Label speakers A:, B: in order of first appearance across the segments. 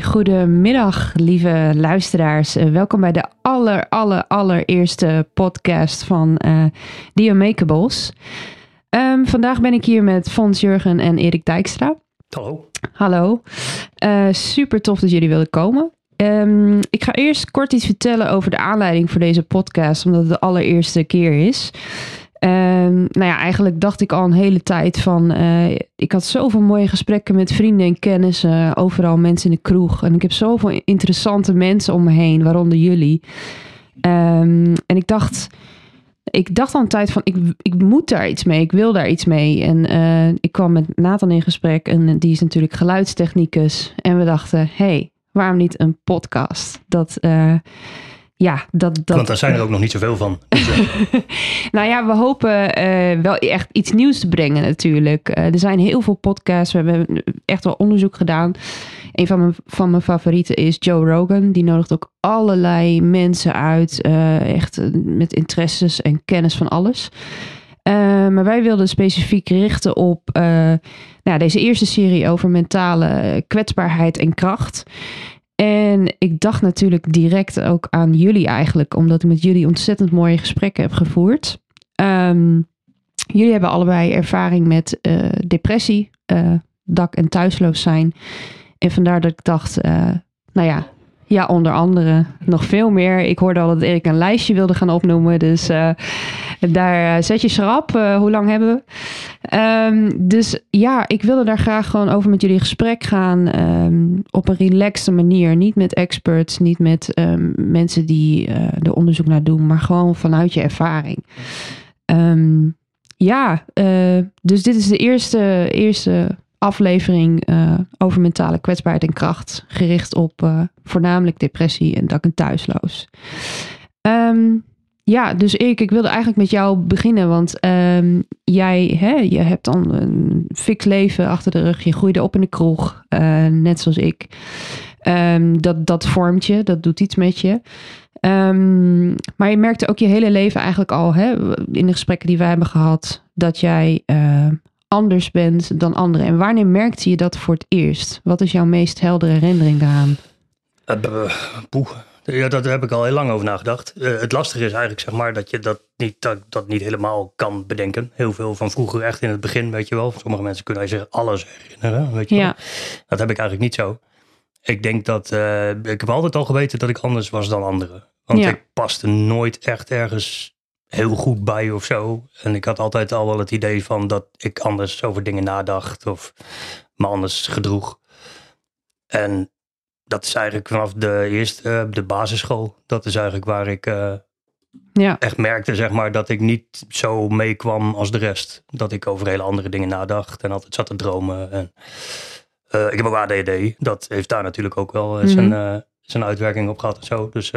A: Goedemiddag lieve luisteraars. Uh, welkom bij de aller, aller, allereerste podcast van uh. Um, vandaag ben ik hier met Fons Jurgen en Erik Dijkstra.
B: Hallo.
A: Hallo. Uh, super tof dat jullie willen komen. Um, ik ga eerst kort iets vertellen over de aanleiding voor deze podcast, omdat het de allereerste keer is. Um, nou ja, eigenlijk dacht ik al een hele tijd van. Uh, ik had zoveel mooie gesprekken met vrienden en kennissen. Overal mensen in de kroeg. En ik heb zoveel interessante mensen om me heen, waaronder jullie. Um, en ik dacht. Ik dacht al een tijd van, ik, ik moet daar iets mee, ik wil daar iets mee. En uh, ik kwam met Nathan in gesprek en die is natuurlijk geluidstechnicus. En we dachten, hey, waarom niet een podcast? Dat, uh, ja, dat, dat...
B: Want daar zijn er ook nog niet zoveel van.
A: nou ja, we hopen uh, wel echt iets nieuws te brengen natuurlijk. Uh, er zijn heel veel podcasts. We hebben echt wel onderzoek gedaan. Een van mijn, van mijn favorieten is Joe Rogan. Die nodigt ook allerlei mensen uit. Uh, echt met interesses en kennis van alles. maar wij wilden specifiek richten op nou, deze eerste serie over mentale kwetsbaarheid en kracht. En ik dacht natuurlijk direct ook aan jullie eigenlijk, omdat ik met jullie ontzettend mooie gesprekken heb gevoerd. Um, jullie hebben allebei ervaring met uh, depressie, uh, dak- en thuisloos zijn. En vandaar dat ik dacht, uh, nou ja, ja, onder andere nog veel meer. Ik hoorde al dat Erik een lijstje wilde gaan opnoemen. Dus daar zet je schrap. Uh, hoe lang hebben we? Um, dus ja, ik wilde daar graag gewoon over met jullie gesprek gaan. Um, op een relaxte manier. Niet met experts, niet met um, mensen die uh, er onderzoek naar doen. Maar gewoon vanuit je ervaring. ja, dus dit is de eerste, eerste aflevering over mentale kwetsbaarheid en kracht. Gericht op voornamelijk depressie en dak- en thuisloos. Um, ja, dus ik, ik wilde eigenlijk met jou beginnen. Want um, jij hè, je hebt dan een fix leven achter de rug. Je groeide op in de kroeg, uh, net zoals ik. Um, dat, dat vormt je, dat doet iets met je. Um, maar je merkte ook je hele leven eigenlijk al, hè, in de gesprekken die we hebben gehad, dat jij uh, anders bent dan anderen. En wanneer merkte je dat voor het eerst? Wat is jouw meest heldere herinnering daaraan?
B: Uh. Ja, daar heb ik al heel lang over nagedacht. Uh, het lastige is eigenlijk zeg maar, dat je dat niet, dat, dat niet helemaal kan bedenken. Heel veel van vroeger, echt in het begin, weet je wel. Sommige mensen kunnen zich alles herinneren, weet je
A: ja.
B: wel. Dat heb ik eigenlijk niet zo. Ik denk dat, uh, ik heb altijd al geweten dat ik anders was dan anderen. Want
A: Ja.
B: ik paste nooit echt ergens heel goed bij of zo. En ik had altijd al wel het idee van dat ik anders over dingen nadacht of me anders gedroeg. En dat is eigenlijk vanaf de eerste, uh, de basisschool. Dat is eigenlijk waar ik uh,
A: Ja.
B: echt merkte, zeg maar, dat ik niet zo meekwam als de rest. Dat ik over hele andere dingen nadacht en altijd zat te dromen. En, uh, ik heb ook ADD. Dat heeft daar natuurlijk ook wel uh, zijn, uh, zijn uitwerking op gehad en zo. Dus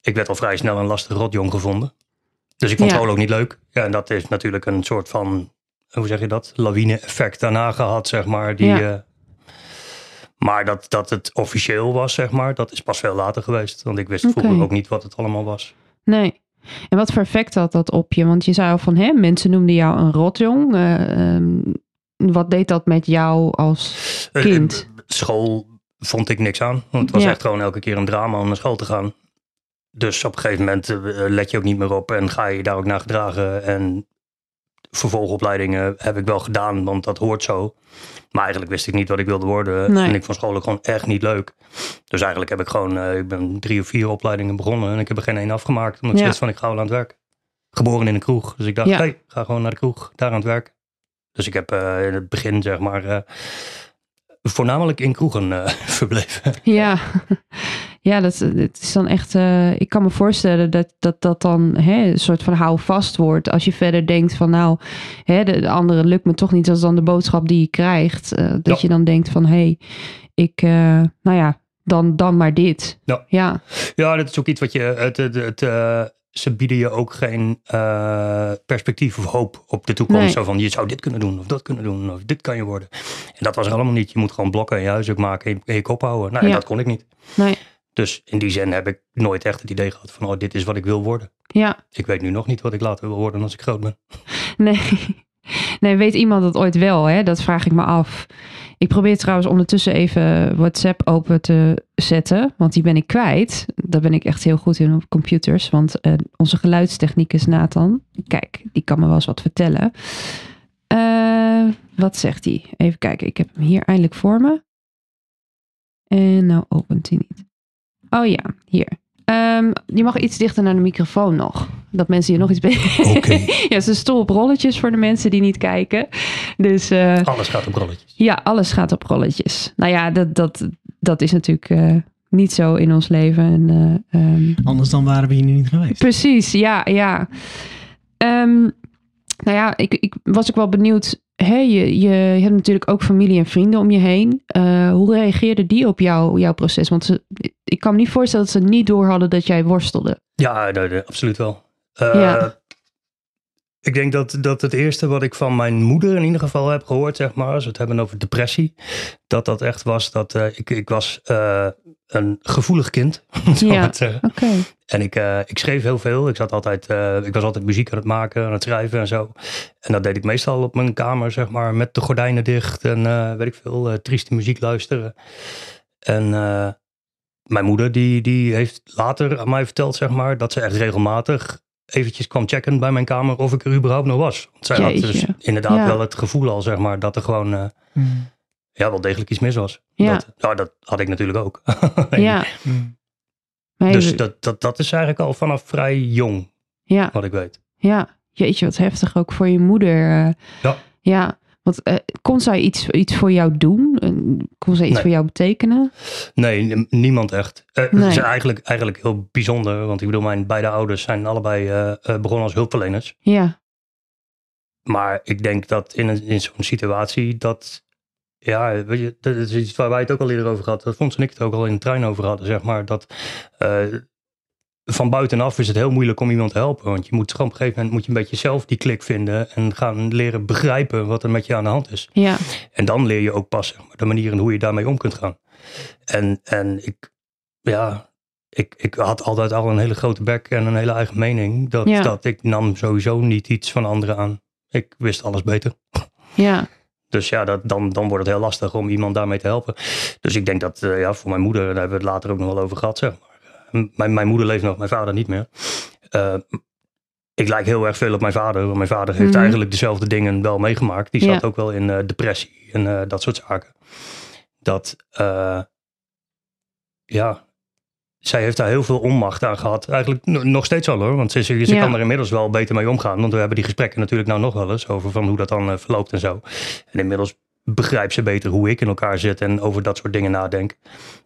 B: ik werd al vrij snel een lastig rotjong gevonden. Dus ik vond
A: Ja.
B: school ook niet leuk. Ja, en dat heeft natuurlijk een soort van, hoe zeg je dat, lawine-effect daarna gehad, zeg maar. Die,
A: Ja.
B: Maar dat, dat het officieel was, zeg maar, dat is pas veel later geweest. Want ik wist
A: Oké.
B: vroeger ook niet wat het allemaal was.
A: Nee. En wat voor effect had dat op je? Want je zei al van, hè, mensen noemden jou een rotjong. Eh, ehm, wat deed dat met jou als
B: Eh,
A: kind?
B: eh, school vond ik niks aan. Want het was
A: Ja.
B: echt gewoon elke keer een drama om naar school te gaan. Dus op een gegeven moment let je ook niet meer op en ga je je daar ook naar gedragen. En vervolgopleidingen heb ik wel gedaan, want dat hoort zo. Maar eigenlijk wist ik niet wat ik wilde worden.
A: Nee.
B: En ik vond school ook gewoon echt niet leuk. Dus eigenlijk heb ik gewoon, eh, ik ben drie of vier opleidingen begonnen. En ik heb er geen één afgemaakt. Omdat ik
A: Ja.
B: wist van, ik ga wel aan het werk. Geboren in een kroeg. Dus ik dacht,
A: Ja.
B: hey, ga gewoon naar de kroeg, daar aan het werk. Dus ik heb eh, in het begin, zeg maar, eh, voornamelijk in kroegen verbleven.
A: Ja, ja dat, is dan echt. eh, ik kan me voorstellen dat dat, dat dan hè, een soort van houvast wordt. Als je verder denkt van nou, hè, de, de andere lukt me toch niet. Dat is dan de boodschap die je krijgt. eh, dat
B: Ja.
A: je dan denkt van hé, hey, ik, eh, nou ja, dan, dan maar dit.
B: Ja.
A: Ja,
B: Ja, dat is ook iets wat je. Het, het, het, ze bieden je ook geen perspectief of hoop op de toekomst.
A: Nee.
B: Zo van je zou dit kunnen doen of dat kunnen doen of dit kan je worden. En dat was er allemaal niet. Je moet gewoon blokken en je huis ook maken en je, je kop houden. Nou,
A: Ja.
B: dat kon ik niet.
A: nee,
B: Dus in die zin heb ik nooit echt het idee gehad van oh, dit is wat ik wil worden.
A: ja,
B: Ik weet nu nog niet wat ik later wil worden als ik groot ben.
A: nee. Nee, weet iemand dat ooit wel? Hè? Dat vraag ik me af. Ik probeer trouwens ondertussen even WhatsApp open te zetten. Want die ben ik kwijt. Daar ben ik echt heel goed in op computers. Want uh, onze geluidstechnicus Nathan, kijk, die kan me wel eens wat vertellen. Uh, wat zegt hij? Even kijken, ik heb hem hier eindelijk voor me. En nou opent hij niet. Oh ja, hier. Um, je mag iets dichter naar de microfoon nog. Dat mensen je nog iets beter.
B: Oké.
A: ja, ze stoel op rolletjes voor de mensen die niet kijken. Dus, uh,
B: alles gaat op rolletjes.
A: Ja, alles gaat op rolletjes. Nou ja, dat, dat, dat is natuurlijk uh, niet zo in ons leven. En, uh, um,
C: Anders dan waren we hier nu niet geweest.
A: Precies, ja, ja. Um, nou ja, ik, ik was ook wel benieuwd. Hè, je, je hebt natuurlijk ook familie en vrienden om je heen. Uh, hoe reageerden die op jou, jouw proces? Want ze, ik kan me niet voorstellen dat ze niet door hadden dat jij worstelde.
B: Ja, nee, nee, absoluut wel. Uh, ja. Ik denk dat, dat het eerste wat ik van mijn moeder in ieder geval heb gehoord, zeg maar, als we het hebben over depressie, dat dat echt was dat uh, ik, ik was uh, een gevoelig kind, zou
A: ja.
B: ik het zeggen.
A: Okay.
B: En ik, uh, ik schreef heel veel. Ik, zat altijd, ik was altijd muziek aan het maken, aan het schrijven en zo. En dat deed ik meestal op mijn kamer, zeg maar, met de gordijnen dicht en weet ik veel, trieste muziek luisteren. En mijn moeder, die, die heeft later aan mij verteld, zeg maar, dat ze echt regelmatig eventjes kwam checken bij mijn kamer of ik er überhaupt nog was. Want zij had dus inderdaad ja. wel het gevoel al, zeg maar, dat er gewoon uh, mm. ja, wel degelijk iets mis was.
A: Ja.
B: Dat, nou, dat had ik natuurlijk ook.
A: ja.
B: Mm. Dus dat, dat, dat is eigenlijk al vanaf vrij jong,
A: ja.
B: wat ik weet.
A: Ja, jeetje, wat heftig ook voor je moeder. Uh,
B: ja.
A: Ja, want uh, kon zij iets, iets voor jou doen? Kon zij iets
B: nee.
A: voor jou betekenen?
B: Nee, niemand echt. Uh,
A: Nee.
B: Het is eigenlijk, eigenlijk heel bijzonder. Want ik bedoel, mijn beide ouders zijn allebei uh, begonnen als hulpverleners.
A: Ja.
B: Maar ik denk dat in, een, in zo'n situatie dat... Ja, weet je, dat is iets waar wij het ook al eerder over hadden. Dat Fons en ik het ook al in de trein over hadden, zeg maar. Dat van buitenaf is het heel moeilijk om iemand te helpen. Want je moet op een gegeven moment moet je een beetje zelf die klik vinden. En gaan leren begrijpen wat er met je aan de hand is.
A: Ja.
B: En dan leer je ook pas zeg maar, de manier en hoe je daarmee om kunt gaan. En, en ik, ja, ik, ik had altijd al een hele grote bek en een hele eigen mening. Dat,
A: Ja.
B: dat ik nam sowieso niet iets van anderen aan. Ik wist alles beter.
A: Ja.
B: Dus ja, dat, dan, dan wordt het heel lastig om iemand daarmee te helpen. Dus ik denk dat uh, ja, voor mijn moeder, daar hebben we het later ook nog wel over gehad. Zeg maar. Mijn, mijn moeder leeft nog, mijn vader niet meer. Uh, ik lijk heel erg veel op mijn vader. Want mijn vader heeft
A: Mhm.
B: eigenlijk dezelfde dingen wel meegemaakt. Die zat
A: Ja.
B: ook wel in uh, depressie en uh, dat soort zaken. Dat, uh, ja, zij heeft daar heel veel onmacht aan gehad. Eigenlijk nog steeds al hoor. Want ze, ze, ze
A: Ja.
B: kan er inmiddels wel beter mee omgaan. Want we hebben die gesprekken natuurlijk nou nog wel eens. Over van hoe dat dan verloopt en zo. En inmiddels begrijpt ze beter hoe ik in elkaar zit. En over dat soort dingen nadenk.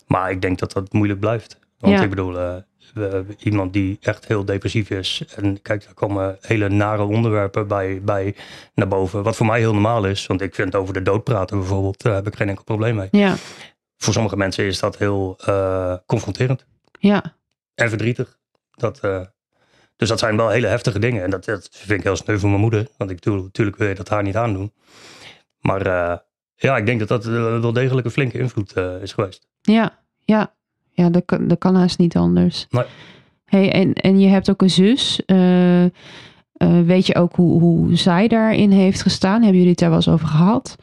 B: Maar ik denk dat dat moeilijk blijft. Want
A: Ja.
B: ik bedoel, uh, we, iemand die echt heel depressief is. En kijk, daar komen hele nare onderwerpen bij, bij naar boven. Wat voor mij heel normaal is. Want ik vind over de dood praten bijvoorbeeld. Daar heb ik geen enkel probleem mee.
A: Ja.
B: Voor sommige mensen is dat heel uh, confronterend
A: Ja.
B: en verdrietig. Dat, uh, dus dat zijn wel hele heftige dingen. En dat, dat vind ik heel sneu voor mijn moeder. Want ik doe, natuurlijk wil je dat haar niet aandoen. Maar ja, ik denk dat dat wel degelijk een flinke invloed is geweest.
A: Ja. Ja. Ja, dat kan, dat kan haast niet anders.
B: Nee.
A: Hey, en, en je hebt ook een zus. Uh, uh, weet je ook hoe, hoe zij daarin heeft gestaan? Hebben jullie het daar wel eens over gehad?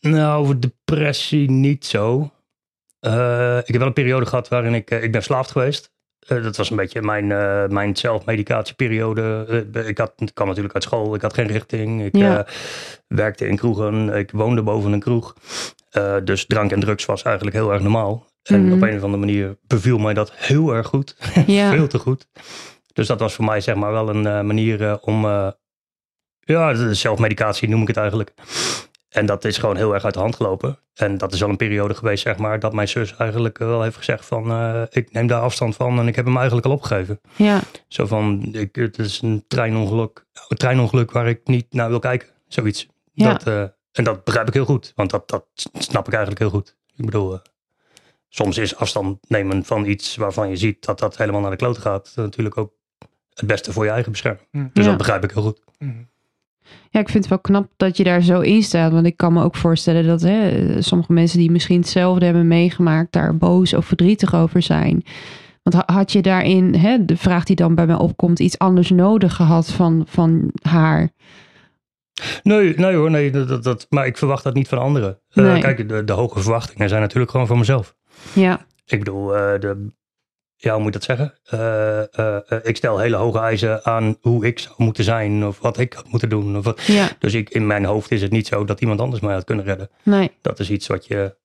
B: Nou, over depressie niet zo. Uh, ik heb wel een periode gehad waarin ik... ik ben verslaafd geweest. Uh, dat was een beetje mijn, uh, mijn zelfmedicatieperiode. Uh, ik, had, ik kwam natuurlijk uit school, ik had geen richting. Ik
A: Ja.
B: werkte in kroegen, ik woonde boven een kroeg. Dus drank en drugs was eigenlijk heel erg normaal. En
A: Mhm.
B: op een of andere manier beviel mij dat heel erg goed.
A: Ja.
B: Veel te goed. Dus dat was voor mij zeg maar wel een uh, manier uh, om... uh, ja, zelfmedicatie noem ik het eigenlijk. En dat is gewoon heel erg uit de hand gelopen. En dat is al een periode geweest, zeg maar, dat mijn zus eigenlijk wel heeft gezegd van... ik neem daar afstand van en ik heb hem eigenlijk al opgegeven.
A: Ja.
B: Zo van, ik, het is een treinongeluk, een treinongeluk waar ik niet naar wil kijken. Zoiets.
A: Ja.
B: Dat, en dat begrijp ik heel goed, want dat, dat snap ik eigenlijk heel goed. Ik bedoel, soms is afstand nemen van iets waarvan je ziet dat dat helemaal naar de kloot gaat... natuurlijk ook het beste voor je eigen bescherming.
C: Mm.
B: Dus
A: Ja.
B: dat begrijp ik heel goed.
C: Mm.
A: Ja, ik vind het wel knap dat je daar zo in staat. Want ik kan me ook voorstellen dat hè, sommige mensen die misschien hetzelfde hebben meegemaakt, daar boos of verdrietig over zijn. Want ha- had je daarin, hè, de vraag die dan bij mij opkomt, iets anders nodig gehad van, van haar?
B: Nee, nee hoor, nee, dat, dat, maar ik verwacht dat niet van anderen. Uh,
A: Nee.
B: Kijk, de, de hoge verwachtingen zijn natuurlijk gewoon van mezelf.
A: Ja,
B: Ik bedoel, eh, de, ja, hoe moet je dat zeggen? Eh, eh, ik stel hele hoge eisen aan hoe ik zou moeten zijn of wat ik had moeten doen. Of wat.
A: ja,
B: Dus ik, in mijn hoofd is het niet zo dat iemand anders mij had kunnen redden.
A: nee.
B: Dat is iets wat je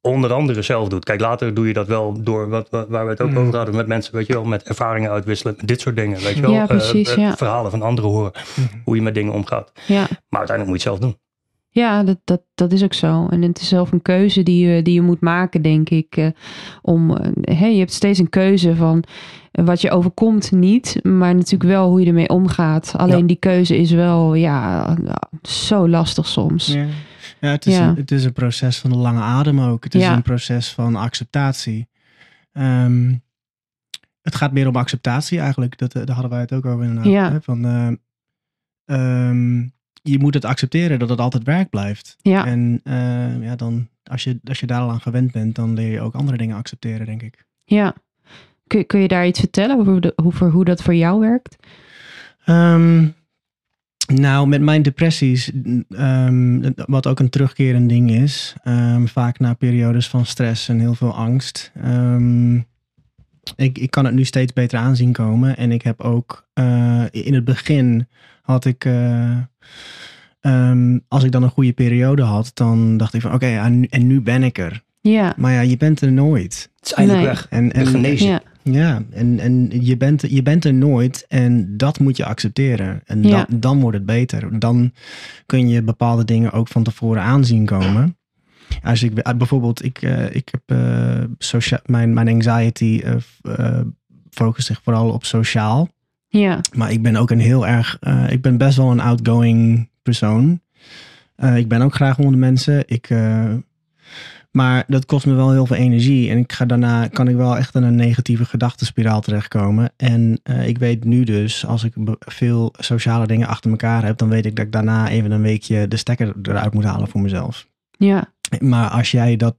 B: onder andere zelf doet. Kijk, later doe je dat wel door wat, wat- waar we het ook
C: Mm.
B: over hadden met mensen, weet je wel, met ervaringen uitwisselen, met dit soort dingen, weet je wel.
A: Ja, precies, ja.
B: Verhalen van anderen horen, hoe je met dingen omgaat.
A: Ja,
B: Maar uiteindelijk moet je het zelf doen.
A: Ja dat, dat, dat is ook zo. En het is zelf een keuze die je, die je moet maken, denk ik. eh, om, eh, hey, je hebt steeds een keuze van eh, wat je overkomt niet, maar natuurlijk wel hoe je ermee omgaat. Alleen
B: Ja.
A: die keuze is wel, ja, zo lastig soms.
C: Ja, ja, het, is
A: Ja.
C: Een, het is een proces van de lange adem ook. Het is een proces van acceptatie. Ehm, het gaat meer om acceptatie eigenlijk. Dat, eh, daar hadden wij het ook over inderdaad. Hè? Van, ehm, je moet het accepteren dat het altijd werk blijft.
A: Ja.
C: En eh, ja, dan, als, je, als je daar al aan gewend bent, dan leer je ook andere dingen accepteren, denk ik.
A: Ja. Kun, kun je daar iets vertellen over, de, over hoe dat voor jou werkt?
C: Ehm, nou, met mijn depressies, ehm, wat ook een terugkerend ding is, ehm, vaak na periodes van stress en heel veel angst. ik, ik kan het nu steeds beter aanzien komen. En ik heb ook eh, in het begin had ik. eh, ehm, als ik dan een goede periode had, dan dacht ik van oké, en, nu- en nu ben ik er.
A: Ja.
C: Maar ja, je bent er nooit.
B: Het is eindelijk
A: Nee.
B: weg.
C: En, en,
B: En genezen.
A: Ja.
C: ja, en, en je, bent, je bent er nooit en dat moet je accepteren. En
A: Ja.
C: dan, dan wordt het beter. Dan kun je bepaalde dingen ook van tevoren aanzien komen. Als ik eh, bijvoorbeeld, ik, eh, ik heb eh, socia- mijn, mijn anxiety focust zich vooral op sociaal.
A: Ja.
C: Maar ik ben ook een heel erg, eh, ik ben best wel een outgoing persoon. Eh, ik ben ook graag onder mensen. Ik, eh, maar dat kost me wel heel veel energie. En ik ga daarna kan ik wel echt in een negatieve gedachtenspiraal terechtkomen. En ik weet nu dus, als ik veel sociale dingen achter elkaar heb, dan weet ik dat ik daarna even een weekje de stekker eruit moet halen voor mezelf.
A: Ja.
C: Maar als jij dat,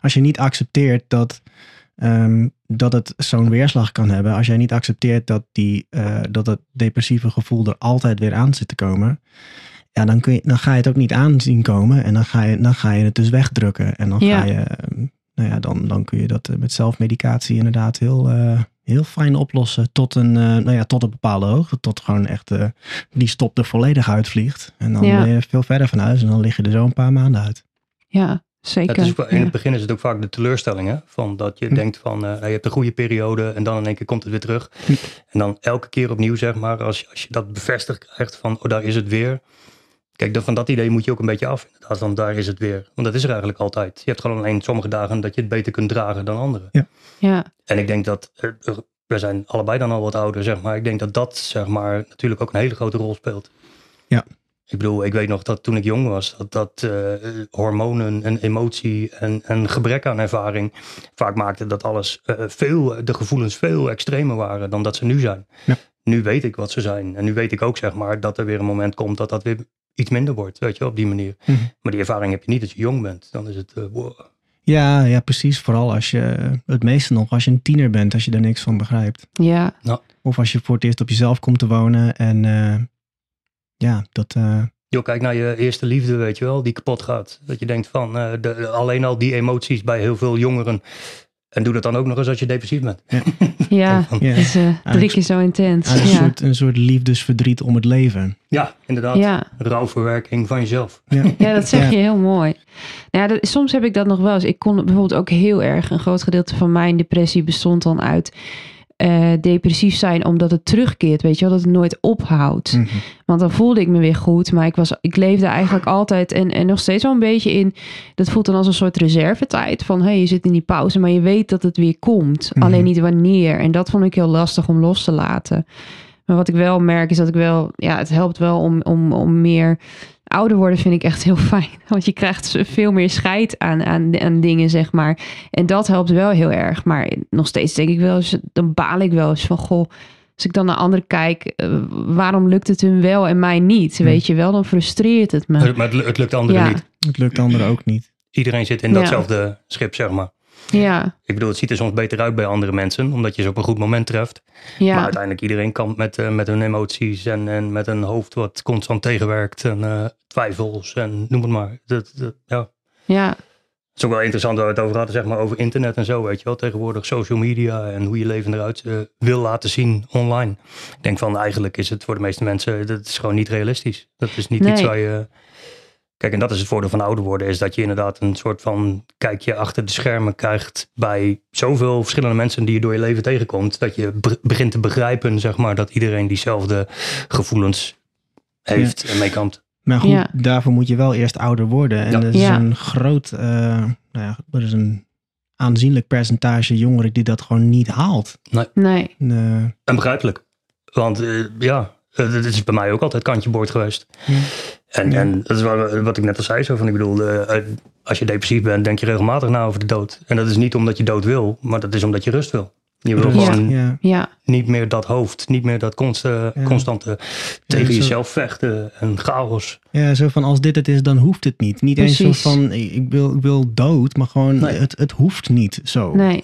C: als je niet accepteert dat, ehm, dat het zo'n weerslag kan hebben, als jij niet accepteert dat, die, eh, dat het depressieve gevoel er altijd weer aan zit te komen, ja, dan, kun je, dan ga je het ook niet aanzien komen en dan ga je, dan ga je het dus wegdrukken. En dan
A: Ja.
C: ga je, ehm, nou ja, dan, dan kun je dat eh, met zelfmedicatie inderdaad heel, eh, heel fijn oplossen tot een, nou ja, tot een bepaalde hoogte, tot gewoon echt die stop er volledig uitvliegt. En dan
A: Ja.
C: ben je veel verder van huis en dan lig je er zo een paar maanden uit.
A: Ja. Zeker.
B: Het is, in
A: ja.
B: het begin is het ook vaak de teleurstelling. Hè? Van dat je
C: Hm.
B: denkt van eh, je hebt een goede periode en dan in één keer komt het weer terug.
C: Hm.
B: En dan elke keer opnieuw zeg maar, als je, als je dat bevestigd krijgt van oh daar is het weer. Kijk, dan van dat idee moet je ook een beetje af. Inderdaad, van daar is het weer. Want dat is er eigenlijk altijd. Je hebt gewoon alleen sommige dagen dat je het beter kunt dragen dan andere.
A: Ja.
B: En ik denk dat, eh, we zijn allebei dan al wat ouder zeg maar. Ik denk dat dat zeg maar natuurlijk ook een hele grote rol speelt.
C: Ja.
B: Ik bedoel, ik weet nog dat toen ik jong was, dat, dat eh, hormonen en emotie en, en gebrek aan ervaring vaak maakte dat alles eh, veel, de gevoelens veel extremer waren dan dat ze nu zijn.
C: Ja.
B: Nu weet ik wat ze zijn. En nu weet ik ook, zeg maar, dat er weer een moment komt dat dat weer iets minder wordt, weet je, op die manier.
C: Mhm.
B: Maar die ervaring heb je niet als je jong bent. Dan is het, eh, wow.
C: Ja, ja, precies. Vooral als je, het meeste nog, als je een tiener bent, als je er niks van begrijpt.
A: Ja.
C: Of als je voor het eerst op jezelf komt te wonen en eh, ja, dat, eh,
B: Joh, kijk naar je eerste liefde, weet je wel, die kapot gaat. Dat je denkt van, eh, de, alleen al die emoties bij heel veel jongeren. En doe dat dan ook nog eens als je depressief bent.
A: Ja.
B: Van-
C: Ja.
A: Het is eh, drie keer zo intens.
C: een,
A: Ja.
C: soort, een soort liefdesverdriet om het leven.
B: Ja, inderdaad.
A: Ja.
B: Rouwverwerking van jezelf.
C: Ja,
A: Ja, dat zeg
C: Ja.
A: je heel mooi. Nou ja, dat, soms heb ik dat nog wel eens. Ik kon bijvoorbeeld ook heel erg, een groot gedeelte van mijn depressie bestond dan uit eh, depressief zijn omdat het terugkeert, weet je wel, dat het nooit ophoudt.
C: Mhm.
A: Want dan voelde ik me weer goed, maar ik, was, ik leefde eigenlijk altijd en, en nog steeds wel een beetje in, dat voelt dan als een soort reservetijd van, hé, hey, je zit in die pauze, maar je weet dat het weer komt,
C: Mhm.
A: alleen niet wanneer. En dat vond ik heel lastig om los te laten. Maar wat ik wel merk is dat ik wel, ja, het helpt wel om, om, om meer ouder worden vind ik echt heel fijn. Want je krijgt veel meer scheid aan, aan, aan dingen, zeg maar. En dat helpt wel heel erg. Maar nog steeds denk ik wel eens, dan baal ik wel eens van, goh, als ik dan naar anderen kijk, eh, waarom lukt het hun wel en mij niet? Weet je wel, dan frustreert het me.
B: Maar het, het lukt anderen
A: Ja.
B: niet.
C: Het lukt anderen ook niet.
B: Iedereen zit in
A: Ja.
B: datzelfde schip, zeg maar.
A: Ja,
B: Ik bedoel, het ziet er soms beter uit bij andere mensen, omdat je ze op een goed moment treft. Maar
A: ja,
B: uiteindelijk iedereen kampt met, eh, met hun emoties en, en met een hoofd wat constant tegenwerkt en eh, twijfels en noem het maar. Dat, dat, ja.
A: ja,
B: Het is ook wel interessant waar we het over hadden, zeg maar, over internet en zo, weet je wel. Tegenwoordig social media en hoe je leven eruit eh, wil laten zien online. Ik denk van, eigenlijk is het voor de meeste mensen, dat is gewoon niet realistisch. Dat is niet iets waar je... Kijk, en dat is het voordeel van ouder worden, is dat je inderdaad een soort van kijkje achter de schermen krijgt bij zoveel verschillende mensen die je door je leven tegenkomt, dat je be- begint te begrijpen, zeg maar, dat iedereen diezelfde gevoelens heeft en meekampt.
C: Maar goed,
A: Ja.
C: daarvoor moet je wel eerst ouder worden. En
B: Ja.
C: er is
A: Ja.
C: een groot, eh, nou ja, er is een aanzienlijk percentage jongeren die dat gewoon niet haalt.
A: nee,
C: Eh,
B: En begrijpelijk. Want eh, ja, eh, dit is bij mij ook altijd kantje boord geweest.
C: Ja.
B: En, en dat is wat, wat ik net al zei. Zo van, ik bedoel, eh, eh, als je depressief bent, denk je regelmatig na over de dood. En dat is niet omdat je dood wil, maar dat is omdat je rust wil. Je wil gewoon
C: ja.
A: ja,
B: niet meer dat hoofd, niet meer dat
C: Ja.
B: constante tegen
C: zo-
B: jezelf vechten en chaos.
C: Ja, zo van als dit het is, dan hoeft het niet. Niet eens
A: Precies.
C: zo van ik wil, ik wil dood, maar gewoon
B: Nee.
C: het, het hoeft niet zo.
A: nee.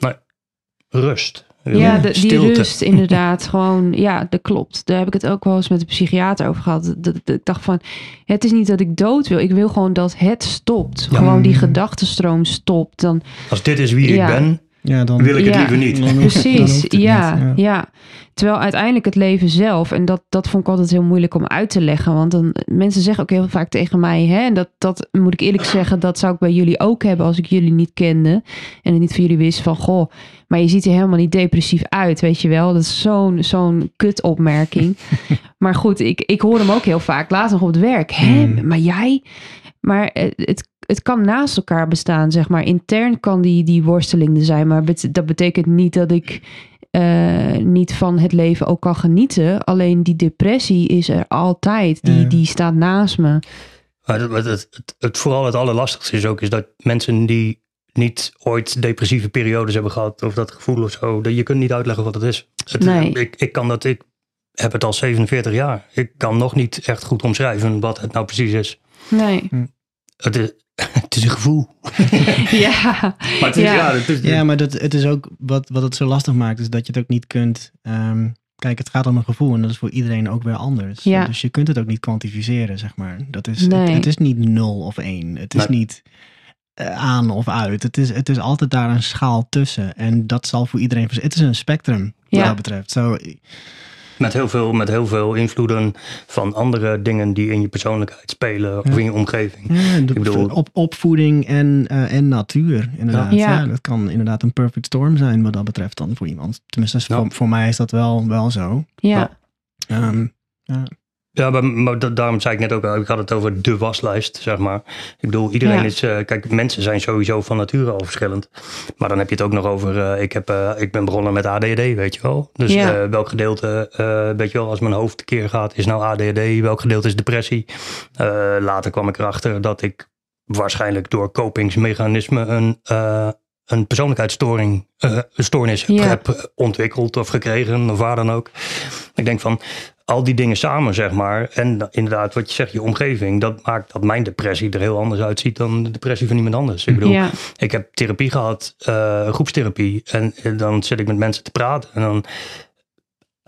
B: Rust.
A: Ja, de, die rust inderdaad. Gewoon, ja, dat klopt. Daar heb ik het ook wel eens met de psychiater over gehad. Dat, dat ik dacht van, het is niet dat ik dood wil. Ik wil gewoon dat het stopt.
B: Ja.
A: Gewoon die
C: Mm.
A: gedachtenstroom stopt. Dan,
B: Als dit is wie
A: Ja.
B: ik ben,
C: Ja, dan
B: wil ik het
A: Ja.
B: liever niet.
C: dan hoeft- dan
A: precies, ja,
C: niet,
A: ja. Terwijl uiteindelijk het leven zelf, en dat, dat vond ik altijd heel moeilijk om uit te leggen. Want dan, mensen zeggen ook heel vaak tegen mij, hè, en dat, dat moet ik eerlijk zeggen, dat zou ik bij jullie ook hebben als ik jullie niet kende. En het niet van jullie wist van, goh, maar je ziet er helemaal niet depressief uit, weet je wel. Dat is zo'n zo'n kutopmerking. maar goed, ik, ik hoor hem ook heel vaak, laat nog op het werk. Hè,
C: Mm.
A: maar jij? Maar het, het kan naast elkaar bestaan, zeg maar. Intern kan die, die worsteling er zijn, maar bet- dat betekent niet dat ik eh, niet van het leven ook kan genieten. Alleen die depressie is er altijd. Die,
C: Ja.
A: die staat naast me.
B: Maar het, het, het, het- vooral het allerlastigste is ook is dat mensen die niet ooit depressieve periodes hebben gehad of dat gevoel of zo, dat je kunt niet uitleggen wat het is. Het,
A: Nee.
B: ik, ik kan dat, ik heb het al 47 jaar. Ik kan nog niet echt goed omschrijven wat het nou precies is.
A: Nee.
B: Het is, het is een gevoel.
A: ja.
B: Maar het is,
A: Ja.
B: ja. het is,
C: Ja, maar dat, het is ook wat, wat het zo lastig maakt, is dat je het ook niet kunt. ehm, kijk, het gaat om een gevoel en dat is voor iedereen ook weer anders.
A: Ja.
C: Dus je kunt het ook niet kwantificeren, zeg maar. Dat is,
A: Nee.
C: het, het is niet nul of één. Het is
B: Nee.
C: niet eh, aan of uit. Het is, het is altijd daar een schaal tussen. En dat zal voor iedereen. Het is een spectrum, wat
A: Ja.
C: dat betreft. Zo,
B: met, heel veel, met heel veel invloeden van andere dingen die in je persoonlijkheid spelen of in je omgeving.
C: ja, de-
B: Ik bedoel-
C: op, opvoeding en, eh, en natuur, inderdaad.
A: Ja.
C: Ja. dat kan inderdaad een perfect storm zijn, wat dat betreft dan voor iemand. Tenminste,
B: Ja.
C: voor, voor mij is dat wel, wel zo.
A: Ja.
C: Ehm,
B: Ja, maar, maar da- daarom zei ik net ook al, ik had het over de waslijst, zeg maar. Ik bedoel, iedereen
A: Ja.
B: is, eh, kijk, mensen zijn sowieso van nature al verschillend. Maar dan heb je het ook nog over, eh, ik, heb, eh, ik ben begonnen met ADHD, weet je wel. Dus
A: Ja.
B: welk gedeelte, weet je wel, als mijn hoofd keer gaat, is nou ADHD, welk gedeelte is depressie. Later kwam ik erachter dat ik waarschijnlijk door kopingsmechanismen een, een persoonlijkheidsstoring, een stoornis
A: Ja.
B: heb ontwikkeld of gekregen, of waar dan ook. Ik denk van, al die dingen samen, zeg maar. En da- inderdaad, wat je zegt, je omgeving. Dat maakt dat mijn depressie er heel anders uitziet dan de depressie van iemand anders. Ik bedoel,
A: Ja.
B: ik heb therapie gehad, eh, groepstherapie. En eh, dan zit ik met mensen te praten. En dan,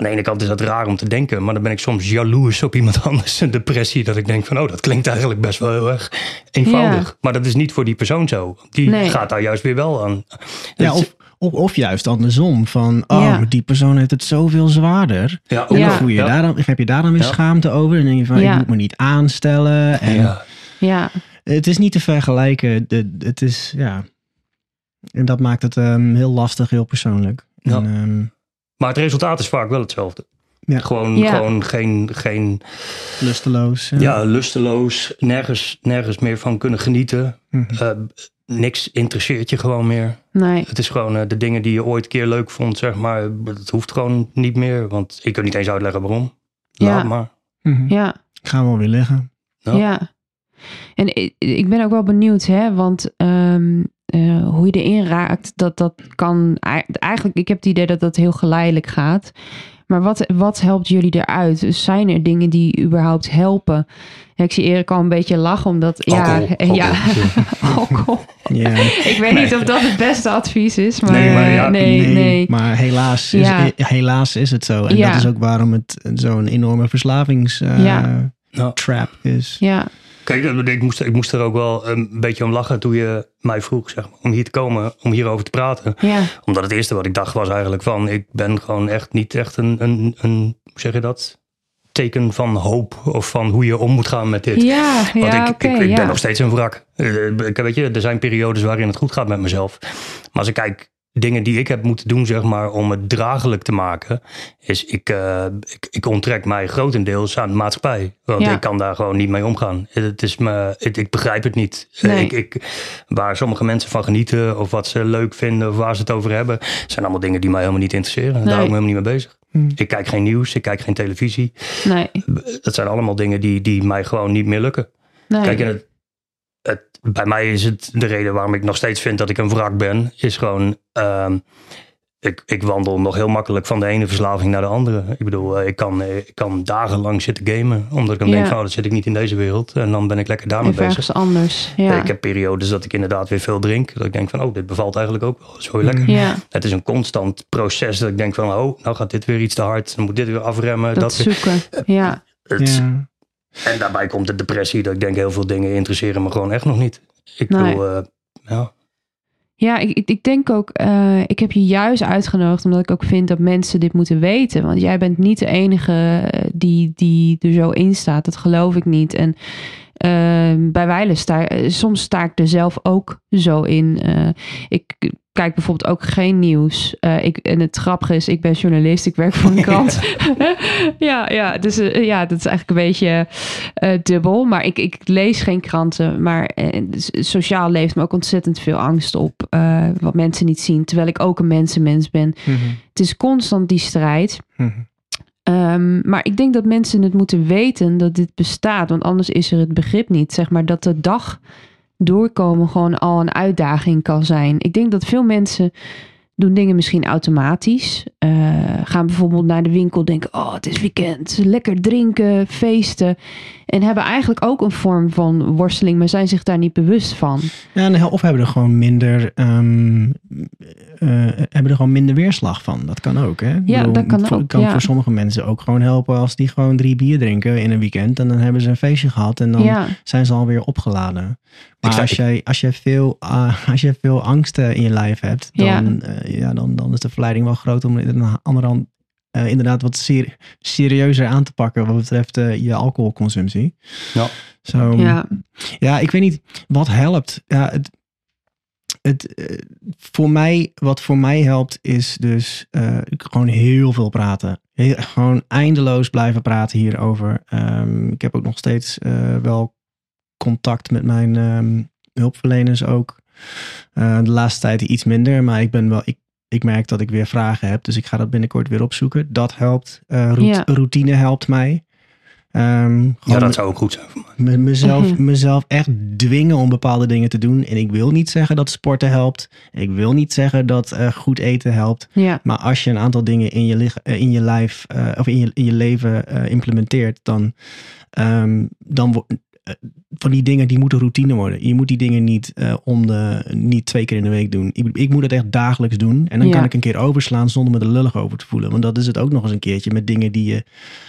B: aan de ene kant is dat raar om te denken. Maar dan ben ik soms jaloers op iemand anders. Een depressie, dat ik denk van, oh, dat klinkt eigenlijk best wel heel erg eenvoudig.
A: Ja.
B: Maar dat is niet voor die persoon zo. Die
A: Nee.
B: gaat daar juist weer wel aan.
C: Ja, of, of, of juist andersom. Van, oh,
A: Ja.
C: die persoon heeft het zoveel zwaarder.
B: ja, ook
A: Ja.
B: nog.
C: Voel je
B: ja.
C: daar dan, heb je daar dan weer
B: Ja.
C: schaamte over? En denk je van,
A: Ja.
C: ik moet me niet aanstellen. En
B: Ja.
A: Ja.
C: Het is niet te vergelijken. Het is, ja... En dat maakt het ehm, heel lastig, heel persoonlijk.
B: Ja.
C: En, ehm,
B: Maar het resultaat is vaak wel hetzelfde.
C: Ja.
B: Gewoon,
A: Ja.
B: gewoon geen, geen
C: lusteloos.
B: ja, lusteloos, nergens, nergens meer van kunnen genieten.
C: Mhm.
B: Eh, niks interesseert je gewoon meer.
A: Nee.
B: Het is gewoon eh, de dingen die je ooit een keer leuk vond, zeg maar. Het hoeft gewoon niet meer, want ik kan niet eens uitleggen waarom. Laat
A: Ja.
B: maar.
C: Mhm.
A: Ja.
C: Gaan we wel weer liggen.
B: Ja.
A: Ja. En ik, ik ben ook wel benieuwd, hè, want ehm, eh, hoe je erin raakt, dat dat kan ei- eigenlijk. Ik heb het idee dat dat heel geleidelijk gaat. Maar wat, wat helpt jullie eruit? Dus zijn er dingen die überhaupt helpen? Ja, ik zie Erik al een beetje lachen, omdat...
B: Alcohol,
A: ja,
B: alcohol.
A: ja, alcohol.
C: Ja.
A: Ik weet niet of dat het beste advies is, maar,
B: Nee, maar ja,
A: eh, nee, nee.
C: Maar helaas is,
A: Ja.
C: helaas is het zo. En
A: Ja.
C: dat is ook waarom het zo'n enorme verslavingstrap
A: Ja.
B: Nou,
C: is.
A: Ja,
B: Kijk, ik moest, ik moest er ook wel een beetje om lachen toen je mij vroeg zeg maar, om hier te komen, om hierover te praten.
A: ja,
B: Omdat het eerste wat ik dacht was eigenlijk van, ik ben gewoon echt niet echt een, een, een hoe zeg je dat? Teken van hoop of van hoe je om moet gaan met dit.
A: ja,
B: Want
A: ja
B: ik, ik, ik
A: ja.
B: ben nog steeds een wrak. Eh, ik, weet je, er zijn periodes waarin het goed gaat met mezelf. Maar als ik kijk, dingen die ik heb moeten doen, zeg maar, om het draaglijk te maken, is ik, eh, ik, ik onttrek mij grotendeels aan de maatschappij. Want
A: Ja.
B: ik kan daar gewoon niet mee omgaan. Het is me, het, ik begrijp het niet. Eh,
A: Nee.
B: Ik, ik, waar sommige mensen van genieten of wat ze leuk vinden of waar ze het over hebben, zijn allemaal dingen die mij helemaal niet interesseren. Daar hou ik me helemaal niet mee bezig.
C: Hm.
B: Ik kijk geen nieuws, ik kijk geen televisie.
A: Nee,
B: Dat zijn allemaal dingen die, die mij gewoon niet meer lukken.
A: nee.
B: Kijk, en het, het, bij mij is het de reden waarom ik nog steeds vind dat ik een wrak ben, is gewoon. ehm, ik, ik wandel nog heel makkelijk van de ene verslaving naar de andere. Ik bedoel, eh, ik kan, eh, ik kan dagenlang zitten gamen. Omdat ik dan
A: Ja.
B: denk, van, oh, dat zit ik niet in deze wereld. En dan ben ik lekker daarmee bezig.
A: ergens anders. Ja.
B: Ik heb periodes dat ik inderdaad weer veel drink. Dat ik denk van, oh, dit bevalt eigenlijk ook wel. Weer lekker.
A: ja,
B: Het is een constant proces dat ik denk van, oh, nou gaat dit weer iets te hard. Dan moet dit weer afremmen.
A: dat,
B: Dat weer.
A: zoeken. Ja,
B: Het,
C: Ja.
B: En daarbij komt de depressie. Dat ik denk, heel veel dingen interesseren me gewoon echt nog niet. Ik
A: Nee.
B: bedoel, eh, ja.
A: ja ik, ik, denk ook, eh, ik heb je juist uitgenodigd omdat ik ook vind dat mensen dit moeten weten. Want jij bent niet de enige eh, die, die er zo in staat. Dat geloof ik niet. En bij wijlen sta soms sta ik er zelf ook zo in. Eh, ik kijk bijvoorbeeld ook geen nieuws. Eh, ik, en het grappige is, ik ben journalist, ik werk voor een krant. ja, ja, dus eh, ja, dat is eigenlijk een beetje dubbel. Maar ik, ik lees geen kranten. Maar eh, s- sociaal leeft me ook ontzettend veel angst op. wat mensen niet zien. Terwijl ik ook een mensenmens ben.
C: Mhm.
A: Het is constant die strijd.
C: Mhm.
A: Ehm, maar ik denk dat mensen het moeten weten dat dit bestaat. Want anders is er het begrip niet. Zeg maar dat de dag doorkomen gewoon al een uitdaging kan zijn. Ik denk dat veel mensen doen dingen misschien automatisch. Eh, gaan bijvoorbeeld naar de winkel denken... oh, het is weekend. Lekker drinken, feesten. En hebben eigenlijk ook een vorm van worsteling... maar zijn zich daar niet bewust van.
C: Ja, of hebben er gewoon minder, ehm, eh, hebben er gewoon minder weerslag van. Dat kan ook, hè?
A: Ja, dat kan ook,
C: kan
A: ja.
C: voor sommige mensen ook gewoon helpen als die gewoon drie bier drinken in een weekend. En dan hebben ze een feestje gehad en dan
A: ja,
C: zijn ze alweer opgeladen. Maar als jij, als, jij veel, ah, als jij veel angsten in je lijf hebt, dan,
A: Ja.
C: eh, ja, dan, dan is de verleiding wel groot om het aan de andere hand eh, inderdaad wat ser- serieuzer aan te pakken wat betreft eh, je alcoholconsumptie.
B: Ja.
A: Ja,
C: ja, ik weet niet wat helpt. Ja, het, het, eh, voor mij, wat voor mij helpt, is dus eh, gewoon heel veel praten. Heel, gewoon eindeloos blijven praten hierover. Ehm, ik heb ook nog steeds eh, wel contact met mijn ehm, hulpverleners ook. Eh, de laatste tijd iets minder, maar ik ben wel. Ik, ik merk dat ik weer vragen heb, dus ik ga dat binnenkort weer opzoeken. Dat helpt. Eh,
A: Ja.
C: Routine helpt mij. Ehm,
B: ja, dat zou ook goed zijn voor mij.
C: me- mezelf,
A: Mhm.
C: mezelf echt dwingen om bepaalde dingen te doen. En ik wil niet zeggen dat sporten helpt. Ik wil niet zeggen dat eh, goed eten helpt.
A: ja,
C: Maar als je een aantal dingen in je, lich- in je lijf eh, of in je, in je leven eh, implementeert, dan, ehm, dan van die dingen die moeten routine worden. Je moet die dingen niet, eh, om de, niet twee keer in de week doen. Ik, ik moet het echt dagelijks doen. En dan
A: Ja.
C: kan ik een keer overslaan zonder me er lullig over te voelen. Want dat is het ook nog eens een keertje met dingen die je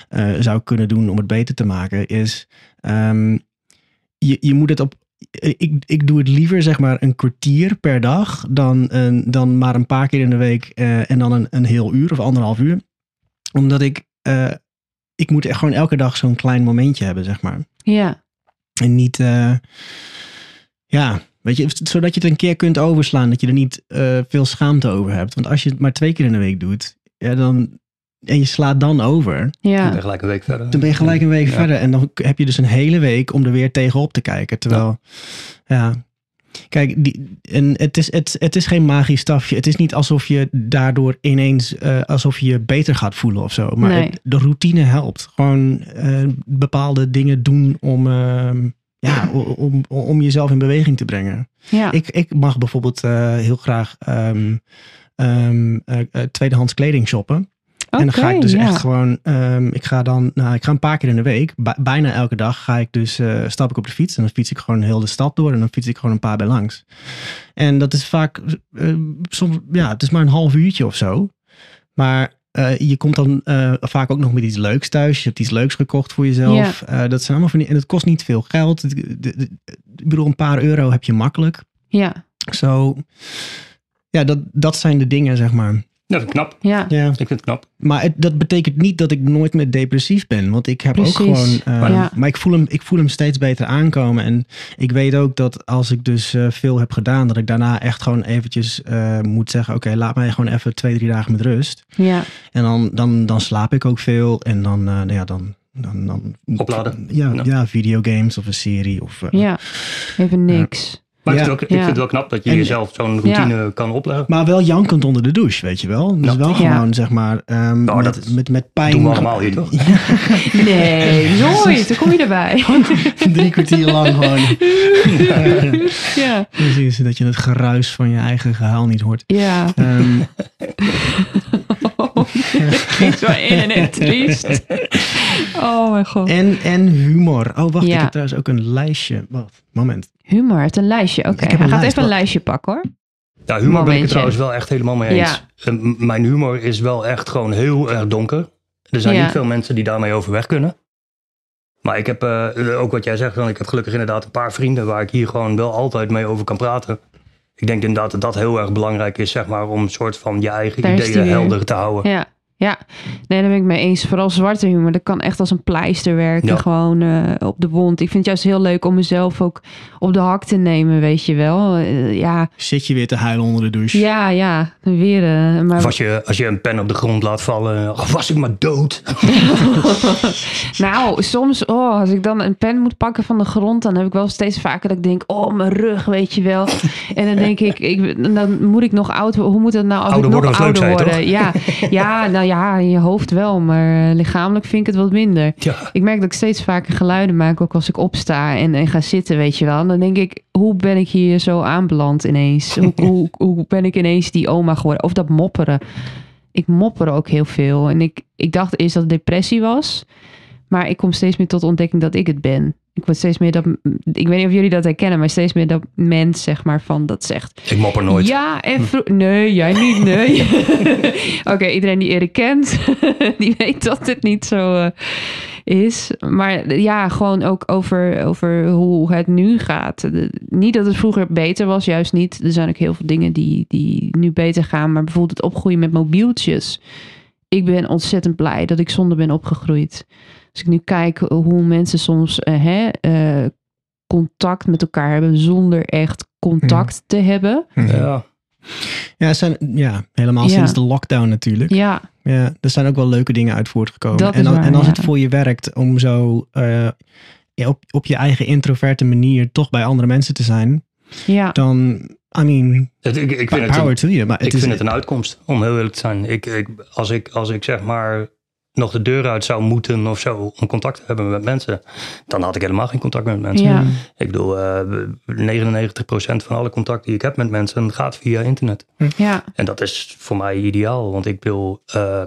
C: eh, zou kunnen doen om het beter te maken. Is ehm, je, je moet het op. Ik, ik doe het liever zeg maar een kwartier per dag dan, een, dan maar een paar keer in de week eh, en dan een, een heel uur of anderhalf uur. Omdat ik, eh, ik moet echt gewoon elke dag zo'n klein momentje hebben, zeg maar.
A: ja,
C: En niet, eh, ja, weet je, zodat je het een keer kunt overslaan. Dat je er niet eh, veel schaamte over hebt. Want als je het maar twee keer in de week doet, ja, dan, en je slaat dan over,
A: ja.
B: ben gelijk een week verder.
C: dan ben je gelijk een week
B: Ja.
C: verder. En dan heb je dus een hele week om er weer tegenop te kijken. Terwijl, ja. Kijk, die, en het, is, het, het is geen magisch stafje. Het is niet alsof je daardoor ineens, eh, alsof je je beter gaat voelen of zo. Maar
A: Nee.
C: het- de routine helpt. Gewoon eh, bepaalde dingen doen om, ehm, ja, om, om jezelf in beweging te brengen.
A: ja.
C: Ik, ik mag bijvoorbeeld eh, heel graag ehm, ehm, eh, eh, tweedehands kleding shoppen. En dan ga ik dus
A: ja.
C: echt gewoon, ehm, ik ga dan, nou, ik ga een paar keer in de week, bij- bijna elke dag ga ik dus, eh, stap ik op de fiets en dan fiets ik gewoon heel de stad door en dan fiets ik gewoon een paar bij langs. En dat is vaak, eh, soms, ja, het is maar een half uurtje of zo. Maar eh, je komt dan vaak ook nog met iets leuks thuis. Je hebt iets leuks gekocht voor jezelf. Dat zijn allemaal van die, en het kost niet veel geld. Ik bedoel, een paar euro heb je makkelijk.
A: Ja,
C: Zo, ja, dat, dat zijn de dingen, zeg maar.
B: Ja, dat is knap.
A: ja.
C: Ja.
B: Ik vind het knap.
C: Maar het, dat betekent niet dat ik nooit meer depressief ben. Want ik heb
A: Precies.
C: ook gewoon. eh,
A: Ja.
C: Maar ik voel, hem, ik voel hem steeds beter aankomen. En ik weet ook dat als ik dus eh, veel heb gedaan, dat ik daarna echt gewoon eventjes eh, moet zeggen: Oké, laat mij gewoon even twee, drie dagen met rust.
A: ja.
C: En dan, dan, dan slaap ik ook veel. En dan, eh, nou ja, dan. Dan, dan,
B: Opladen.
C: Ja,
B: Ja.
C: ja. videogames of een serie. Of,
A: Ja, even niks.
B: Maar
C: Ja.
B: ik, vind het ook, ik
A: Ja.
B: vind het wel knap dat je
C: En-
B: jezelf zo'n routine kan opleggen.
C: Maar wel jankend onder de douche, weet je wel. Dus
B: Ja.
C: wel
A: Ja.
C: gewoon, zeg maar, ehm,
B: Nou,
C: met,
B: dat
C: met, met pijn.
B: doen we allemaal hier, toch?
A: Nee, nooit. Dan kom je erbij.
C: Drie kwartier lang gewoon.
A: ja.
C: Precies, dat je het geruis van je eigen gehaal niet hoort.
A: Ja.
C: Ehm,
A: Klinkt zo in en triest. Oh mijn god.
C: en, en humor. Oh, wacht,
A: Ja.
C: ik heb trouwens ook een lijstje. Wacht, moment.
A: Humor, het een lijstje. Oké,
C: Ik heb
A: hij gaat
C: lijst,
A: even een
C: wat-
A: lijstje pakken hoor.
B: Ja, humor ben ik het trouwens wel echt helemaal mee eens. M- mijn humor is wel echt gewoon heel erg donker. Er zijn
A: Ja.
B: niet veel mensen die daarmee overweg kunnen. Maar ik heb eh, ook wat jij zegt, want ik heb gelukkig inderdaad een paar vrienden waar ik hier gewoon wel altijd mee over kan praten. Ik denk inderdaad dat dat heel erg belangrijk is, zeg maar, om een soort van je eigen
A: Daar
B: ideeën
A: weer.
B: helder te houden.
A: Ja. Ja, nee, daar ben ik mee eens. Vooral zwarte humor, dat kan echt als een pleister werken.
B: Ja.
A: Gewoon eh, op de wond. Ik vind het juist heel leuk om mezelf ook op de hak te nemen, weet je wel. Eh, ja,
C: Zit je weer te huilen onder de douche?
A: ja, ja. Weer. eh, maar
B: Of als je, als je een pen op de grond laat vallen, was ik maar dood.
A: nou, soms, oh, als ik dan een pen moet pakken van de grond, dan heb ik wel steeds vaker dat ik denk, oh, mijn rug, weet je wel. En dan denk ik, ik dan moet ik nog oud worden. Hoe moet dat nou als
B: Ouder
A: ik nog
B: worden leuk,
A: ouder
B: zei je
A: worden? Ja, ja, nou ja, in je hoofd wel, maar eh, lichamelijk vind ik het wat minder.
B: Ja,
A: Ik merk dat ik steeds vaker geluiden maak, ook als ik opsta en, en ga zitten, weet je wel. En dan denk ik, hoe ben ik hier zo aanbeland ineens? Hoe, hoe, hoe ben ik ineens die oma geworden? Of dat mopperen. Ik mopper ook heel veel. En ik, ik dacht eerst dat het depressie was. Maar ik kom steeds meer tot de ontdekking dat ik het ben. Ik word steeds meer dat... Ik weet niet of jullie dat herkennen, maar steeds meer dat mens, zeg maar, van dat zegt.
B: ik mopper nooit.
A: Ja, en Nee, jij niet, nee. Oké, iedereen die Erik kent, die weet dat dit niet zo eh, is. Maar ja, gewoon ook over, over hoe het nu gaat. De- niet dat het vroeger beter was, juist niet. Er zijn ook heel veel dingen die, die nu beter gaan. Maar bijvoorbeeld het opgroeien met mobieltjes. Ik ben ontzettend blij dat ik zonder ben opgegroeid. Als ik nu kijk hoe mensen soms eh, hè, eh, contact met elkaar hebben zonder echt contact te hebben.
B: Ja.
C: Ja, zijn, ja helemaal
A: Ja.
C: sinds de lockdown natuurlijk.
A: Ja,
C: Ja, er zijn ook wel leuke dingen uit voortgekomen.
A: Dat
C: en,
A: is
C: dan-
A: waar,
C: en als
A: ja.
C: het voor je werkt om zo eh, op, op je eigen introverte manier toch bij andere mensen te zijn,
A: ja.
C: dan, I mean,
B: Het, ik, ik vind het
C: power
B: een,
C: to you. Maar het
B: ik
C: is,
B: vind het een uitkomst, om heel eerlijk te zijn. Ik, ik, als, ik, als ik zeg maar nog de deur uit zou moeten of zo om contact te hebben met mensen, dan had ik helemaal geen contact met mensen.
A: Ja.
B: Ik bedoel, eh 99% van alle contact die ik heb met mensen gaat via internet.
A: Ja,
B: En dat is voor mij ideaal, want ik wil eh,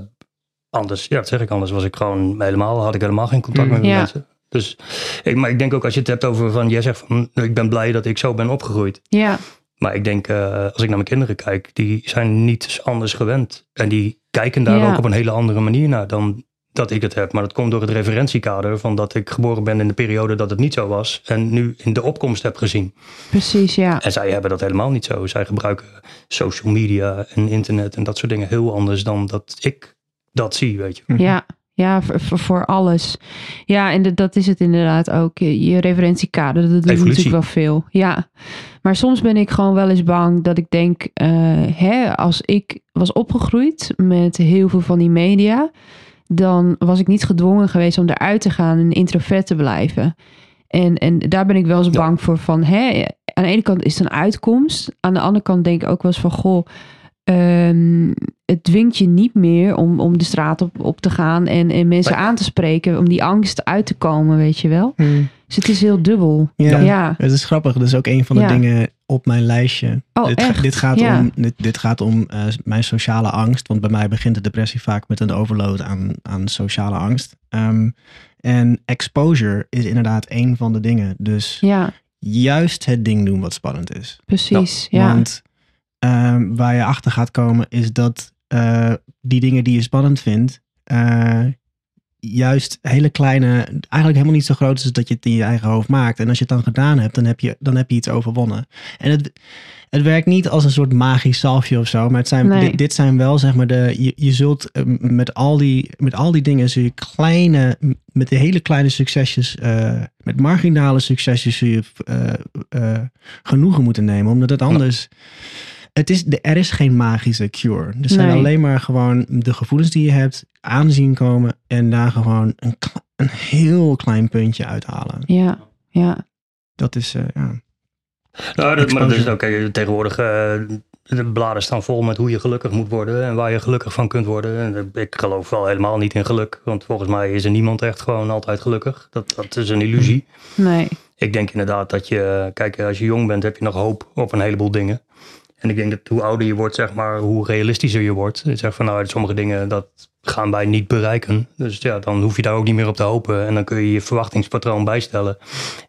B: anders, ja, dat zeg ik anders, was ik gewoon helemaal, had ik helemaal geen contact
C: Mm.
B: met
A: Ja.
B: mensen. Dus, ik, maar ik denk ook als je het hebt over van, jij zegt van, ik ben blij dat ik zo ben opgegroeid.
A: ja,
B: Maar ik denk, eh, als ik naar mijn kinderen kijk, die zijn niets anders gewend. En die kijken daar
A: Ja.
B: ook op een hele andere manier naar dan dat ik het heb. Maar dat komt door het referentiekader van dat ik geboren ben in de periode dat het niet zo was. En nu in de opkomst heb gezien.
A: precies, ja.
B: En zij hebben dat helemaal niet zo. Zij gebruiken social media en internet en dat soort dingen heel anders dan dat ik dat zie, weet je.
A: Ja, ja voor, voor, alles. Ja, en de- dat is het inderdaad ook. Je je referentiekader, dat doet
B: Evolutie.
A: natuurlijk wel veel. Ja, maar soms ben ik gewoon wel eens bang dat ik denk... eh, hè, als ik was opgegroeid met heel veel van die media... dan was ik niet gedwongen geweest om eruit te gaan en introvert te blijven. En, en daar ben ik wel eens
B: Ja.
A: bang voor van... Hè, aan de ene kant is het een uitkomst. Aan de andere kant denk ik ook wel eens van... Goh, Ehm, het dwingt je niet meer om, om de straat op, op te gaan en, en mensen aan te spreken, om die angst uit te komen, weet je wel.
C: Hmm.
A: Dus het is heel dubbel.
C: Ja.
A: Ja.
C: Het is grappig. Dat is ook een van de
A: Ja.
C: dingen op mijn lijstje.
A: Oh,
C: dit,
A: echt?
C: dit gaat
A: Ja.
C: om, dit, dit gaat om eh, mijn sociale angst. Want bij mij begint de depressie vaak met een overload aan, aan sociale angst. Ehm, en exposure is inderdaad een van de dingen. Dus juist het ding doen wat spannend is.
A: precies. Ja.
C: Want ehm, waar je achter gaat komen is dat eh, die dingen die je spannend vindt, eh, juist hele kleine, eigenlijk helemaal niet zo groot is dat je het in je eigen hoofd maakt. En als je het dan gedaan hebt, dan heb je, dan heb je iets overwonnen. En het, het werkt niet als een soort magisch salfje of zo, maar het zijn,
A: Nee.
C: dit, dit zijn wel zeg maar de, je, je zult eh, met al, die, met al die dingen zul je kleine, met de hele kleine succesjes, eh, met marginale succesjes zul je eh, eh, genoegen moeten nemen, omdat het anders... Het is, de- er is geen magische cure. Er zijn
A: Nee.
C: alleen maar gewoon de gevoelens die je hebt aanzien komen en daar gewoon een, een heel klein puntje uithalen.
A: ja, ja.
C: Dat is, eh, ja.
B: Nou, dat, maar dat is
C: Exposure.
B: oké. Tegenwoordig, eh, de bladen staan vol met hoe je gelukkig moet worden en waar je gelukkig van kunt worden. En ik geloof wel helemaal niet in geluk, want volgens mij is er niemand echt gewoon altijd gelukkig. Dat, dat is een illusie.
A: Nee.
B: Ik denk inderdaad dat je, kijk, als je jong bent heb je nog hoop op een heleboel dingen. En ik denk dat hoe ouder je wordt, zeg maar, hoe realistischer je wordt. Je zegt van nou, sommige dingen, dat gaan wij niet bereiken. Dus ja, dan hoef je daar ook niet meer op te hopen. En dan kun je je verwachtingspatroon bijstellen.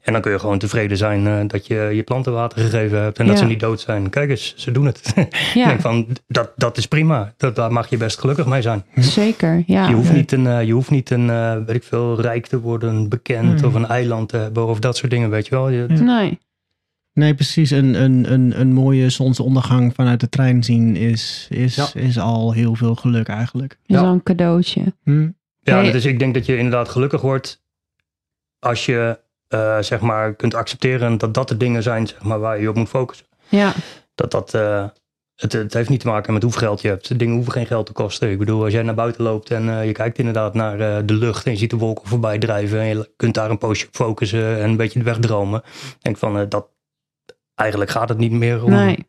B: En dan kun je gewoon tevreden zijn eh, dat je je planten water gegeven hebt. En dat ze niet dood zijn. Kijk eens, ze doen het. ik
A: Ja,
B: denk van, dat, dat is prima. Dat, daar mag je best gelukkig mee zijn.
A: zeker. Ja.
B: Je hoeft niet een, eh, je hoeft niet een eh, weet ik veel, rijk te worden, bekend
C: Hmm.
B: of een eiland te hebben of dat soort dingen, weet je wel. Je.
A: Nee.
C: Nee, precies. Een, een, een, een mooie zonsondergang vanuit de trein zien is, is,
B: Ja.
C: is al heel veel geluk eigenlijk.
A: Is
B: Ja.
A: al een cadeautje.
C: Hm?
B: Ja,
A: Hey.
B: dus ik denk dat je inderdaad gelukkig wordt als je eh, zeg maar kunt accepteren dat dat de dingen zijn zeg maar, waar je op moet focussen.
A: Ja,
B: Dat dat, eh, het, het heeft niet te maken met hoeveel geld je hebt. De dingen hoeven geen geld te kosten. Ik bedoel, als jij naar buiten loopt en eh, je kijkt inderdaad naar eh, de lucht en je ziet de wolken voorbij drijven en je kunt daar een poosje op focussen en een beetje wegdromen. Denk van, eh, dat eigenlijk gaat het niet meer om
A: nee.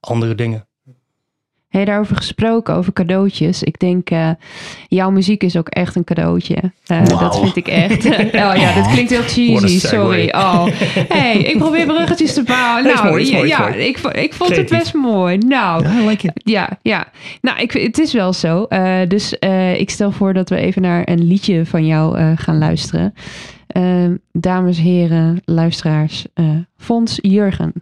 B: andere dingen.
A: Hey, daarover gesproken, over cadeautjes. Ik denk, eh, jouw muziek is ook echt een cadeautje. Eh. Dat vind ik echt. oh ja, dat klinkt heel cheesy, sorry. Oh. Hey, ik probeer bruggetjes te bouwen. Nou,
B: mooi, is
A: ja,
B: mooi,
A: ja,
B: mooi.
A: ik, ik vond het best mooi. Nou,
C: Ja, I like it.
A: ja, ja. Nou, ik, het is wel zo. Eh, dus eh, ik stel voor dat we even naar een liedje van jou eh, gaan luisteren. Eh, dames, heren, luisteraars. eh Fons Jurgen.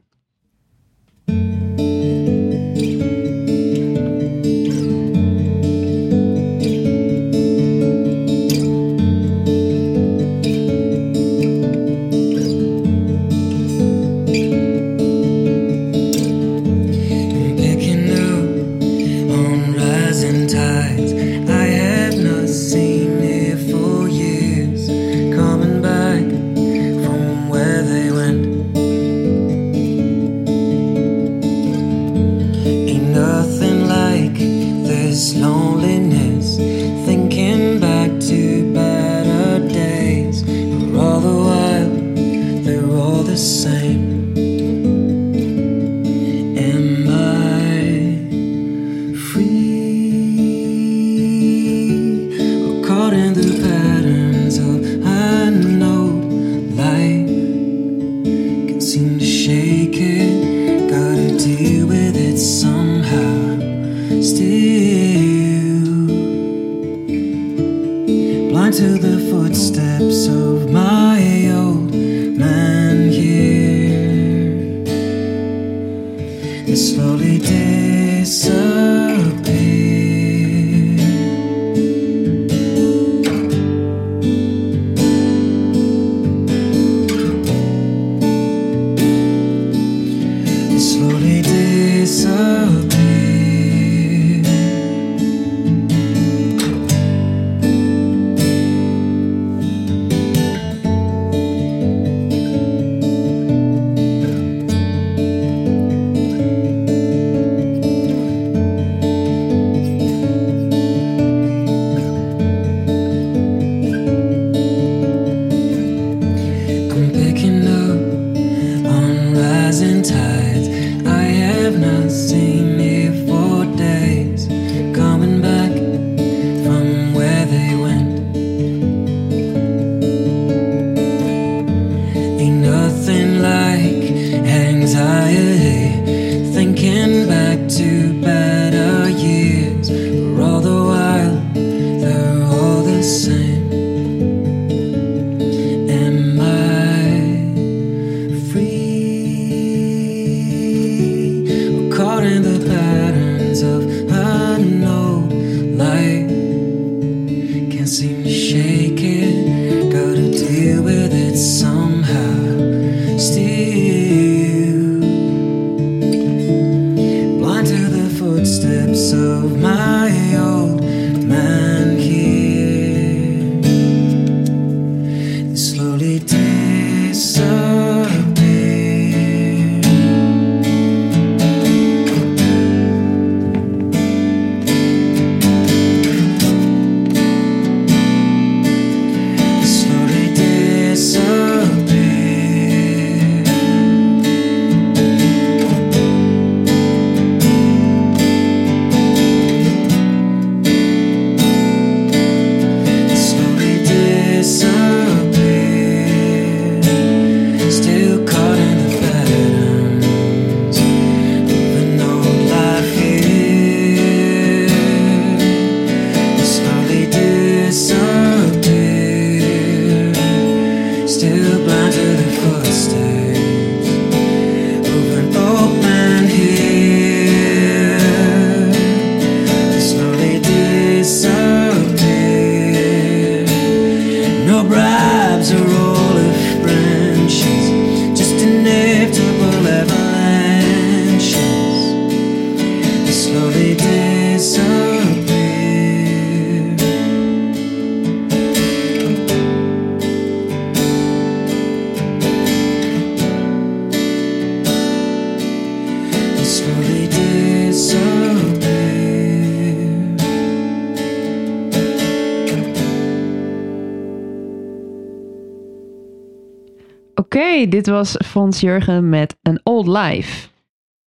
A: Dit was Fons Jurgen met een Old Life.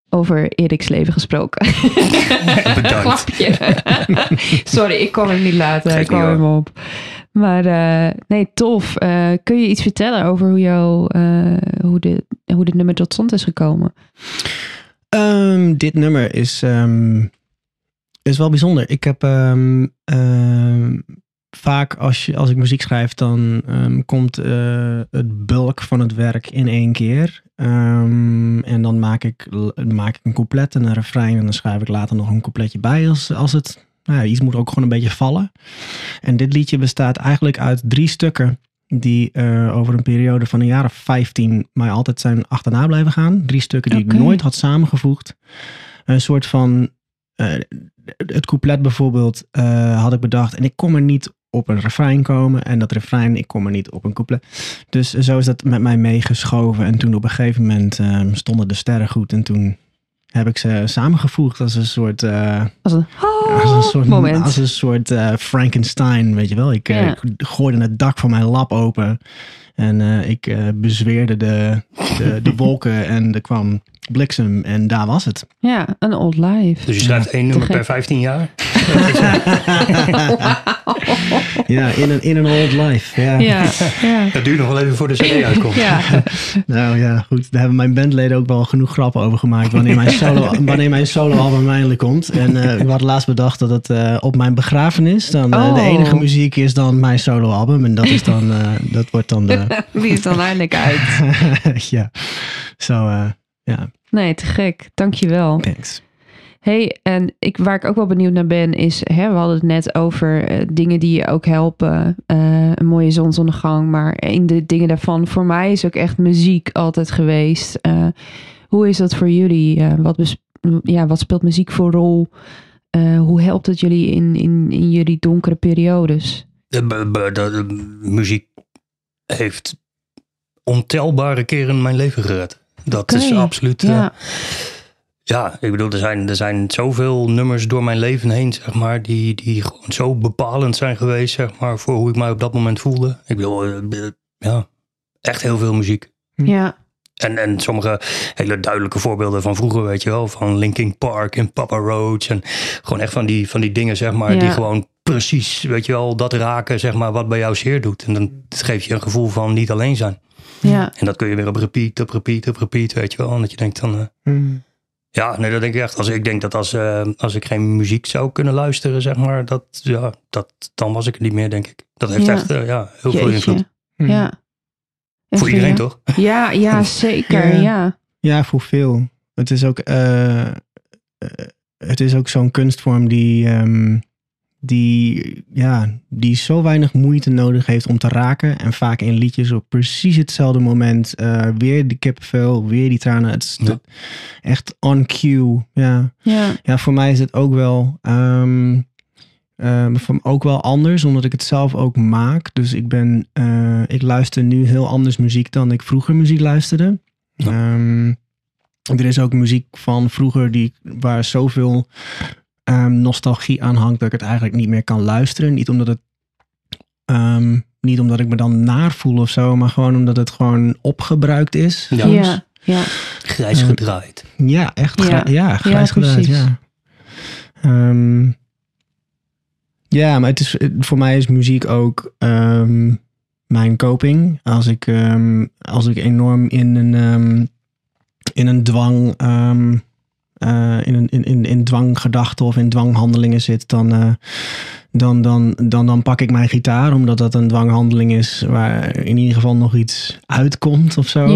A: Over Erik's leven gesproken.
B: Bedankt.
A: Sorry, ik kon hem niet laten. Ik kwam hem op. Maar eh, nee, tof. Eh, kun je iets vertellen over hoe, jou, eh, hoe, de, hoe dit nummer tot stand is gekomen?
C: Ehm, dit nummer is, ehm, is wel bijzonder. Ik heb ehm, vaak als, je, als ik muziek schrijf, dan ehm, komt eh, het bulk van het werk in één keer. Ehm, en dan maak ik, maak ik een couplet en een refrein en dan schrijf ik later nog een coupletje bij als, als het... Nou ja, iets moet ook gewoon een beetje vallen. En dit liedje bestaat eigenlijk uit drie stukken die eh, over een periode van een jaar of 15 mij altijd zijn achterna blijven gaan. Drie stukken die ik nooit had samengevoegd. Een soort van. eh, het couplet bijvoorbeeld had ik bedacht. En ik kon er niet op een refrein komen. En dat refrein, ik kon er niet op een couplet. Dus zo is dat met mij meegeschoven. En toen op een gegeven moment eh, stonden de sterren goed. En toen heb ik ze samengevoegd als een soort. eh,
A: Als een,
C: als een soort,
A: moment.
C: als een soort eh, Frankenstein, weet je wel. Ik, eh,
A: Ja.
C: ik gooide het dak van mijn lab open. En ik bezweerde de, de, de wolken en er kwam bliksem en daar was het.
A: Ja, een Old Life.
B: Dus je schrijft één nummer per 15 jaar?
C: Ja, in een, in een old life. Ja.
A: Ja, ja.
B: Dat duurt nog wel even voor de CD uitkomt.
A: ja.
C: Nou ja, goed. Daar hebben mijn bandleden ook wel genoeg grappen over gemaakt wanneer mijn solo, wanneer mijn solo album eindelijk komt. En eh ik had laatst bedacht dat het eh, op mijn begrafenis dan eh, de
A: Oh.
C: enige muziek is dan mijn solo album. En dat is dan, eh, dat wordt dan de,
A: Die is dan eindelijk uit.
C: ja. Zo, eh, ja,
A: Nee, te gek. Dankjewel.
C: thanks.
A: hey, en ik, waar ik ook wel benieuwd naar ben, is, hè, we hadden het net over eh, dingen die je ook helpen. Eh, een mooie zonsondergang, maar een de dingen daarvan, voor mij is ook echt muziek altijd geweest. Eh, hoe is dat voor jullie? Eh, wat, ja, wat speelt muziek voor rol? Eh, hoe helpt het jullie in, in, in jullie donkere periodes?
B: De muziek heeft ontelbare keren mijn leven gered. Dat is absoluut. eh,
A: Ja,
B: Ja, ik bedoel, er zijn, er zijn zoveel nummers door mijn leven heen, zeg maar, die, die gewoon zo bepalend zijn geweest, zeg maar, voor hoe ik mij op dat moment voelde. Ik bedoel, eh, eh, ja, echt heel veel muziek.
A: ja,
B: En, en sommige hele duidelijke voorbeelden van vroeger, weet je wel, van Linkin Park en Papa Roach. En gewoon echt van die, van die dingen, zeg maar,
A: Ja.
B: die gewoon precies, weet je wel, dat raken, zeg maar, wat bij jou zeer doet. En dan geeft je een gevoel van niet alleen zijn.
A: Ja.
B: En dat kun je weer op repeat, op repeat, op repeat, weet je wel. En dat je denkt dan... eh,
C: Mm.
B: ja, nee, dat denk ik echt. Als, ik denk dat als, eh, als ik geen muziek zou kunnen luisteren, zeg maar, dat, ja, dat, dan was ik er niet meer, denk ik. Dat heeft
A: Ja.
B: echt eh, ja, heel veel invloed.
C: Mm.
A: Ja.
B: Voor iedereen, toch?
A: Ja, ja zeker.
C: Ja.
A: Ja.
C: Voor veel. Het is ook, het is ook zo'n kunstvorm die, ehm, die, ja, die zo weinig moeite nodig heeft om te raken. En vaak in liedjes op precies hetzelfde moment eh, weer die kippenvel, weer die tranen. Het is
B: Ja.
C: echt on cue. Ja.
A: Ja.
C: ja, voor mij is het ook wel, ehm, ehm, voor- ook wel anders, omdat ik het zelf ook maak. Dus ik ben, eh, ik luister nu heel anders muziek dan ik vroeger muziek luisterde.
B: Ja.
C: Ehm, er is ook muziek van vroeger die, waar zoveel ehm, nostalgie aan hangt dat ik het eigenlijk niet meer kan luisteren. Niet omdat het ehm, niet omdat ik me dan naar voel of zo, maar gewoon omdat het gewoon opgebruikt is.
B: Ja.
A: Ja. Ja.
B: Grijs
C: Eh,
B: gedraaid.
C: Ja, echt.
A: Ja.
C: grijs gedraaid, ja. Ehm, ja, maar het is, voor mij is muziek ook ehm, mijn coping. Als ik, ehm, als ik enorm in een, ehm, in een dwang... eh, in, een, in, in, in dwanggedachten of in dwanghandelingen zit, dan, eh, dan, dan, dan, dan pak ik mijn gitaar, omdat dat een dwanghandeling is waar in ieder geval nog iets uitkomt of zo.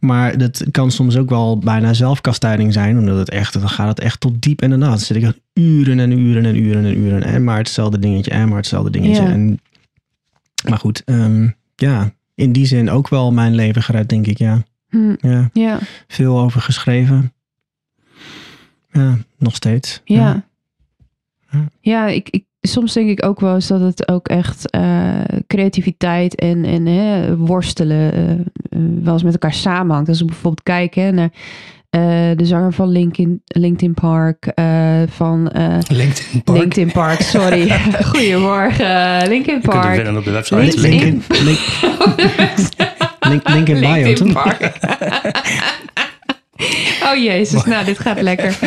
C: Maar dat kan soms ook wel bijna zelfkastijding zijn. Omdat het echt, dan gaat het echt tot diep in de nacht. Dan zit ik uren en uren en uren en uren. En maar hetzelfde dingetje, en maar hetzelfde dingetje. En, maar goed, ehm, ja, in die zin ook wel mijn leven gered, denk ik. Ja,
A: Hm.
C: ja
A: Ja.
C: veel over geschreven. Ja, nog steeds.
A: Ja.
C: Ja.
A: Ja, ik, ik, soms denk ik ook wel eens dat het ook echt eh, creativiteit en, en hè, worstelen eh, eh, wel eens met elkaar samenhangt. Als ik bijvoorbeeld kijk hè, naar eh, de zanger van Linkin, LinkedIn Park, eh, van eh,
B: LinkedIn Park.
A: LinkedIn Park, sorry. Goedemorgen, Linkin
B: Je kunt hem
A: Park.
B: vinden op de website.
A: LinkedIn.
B: LinkedIn.
C: Link, link, bio,
A: LinkedIn? Park. Oh jezus, nou dit gaat lekker.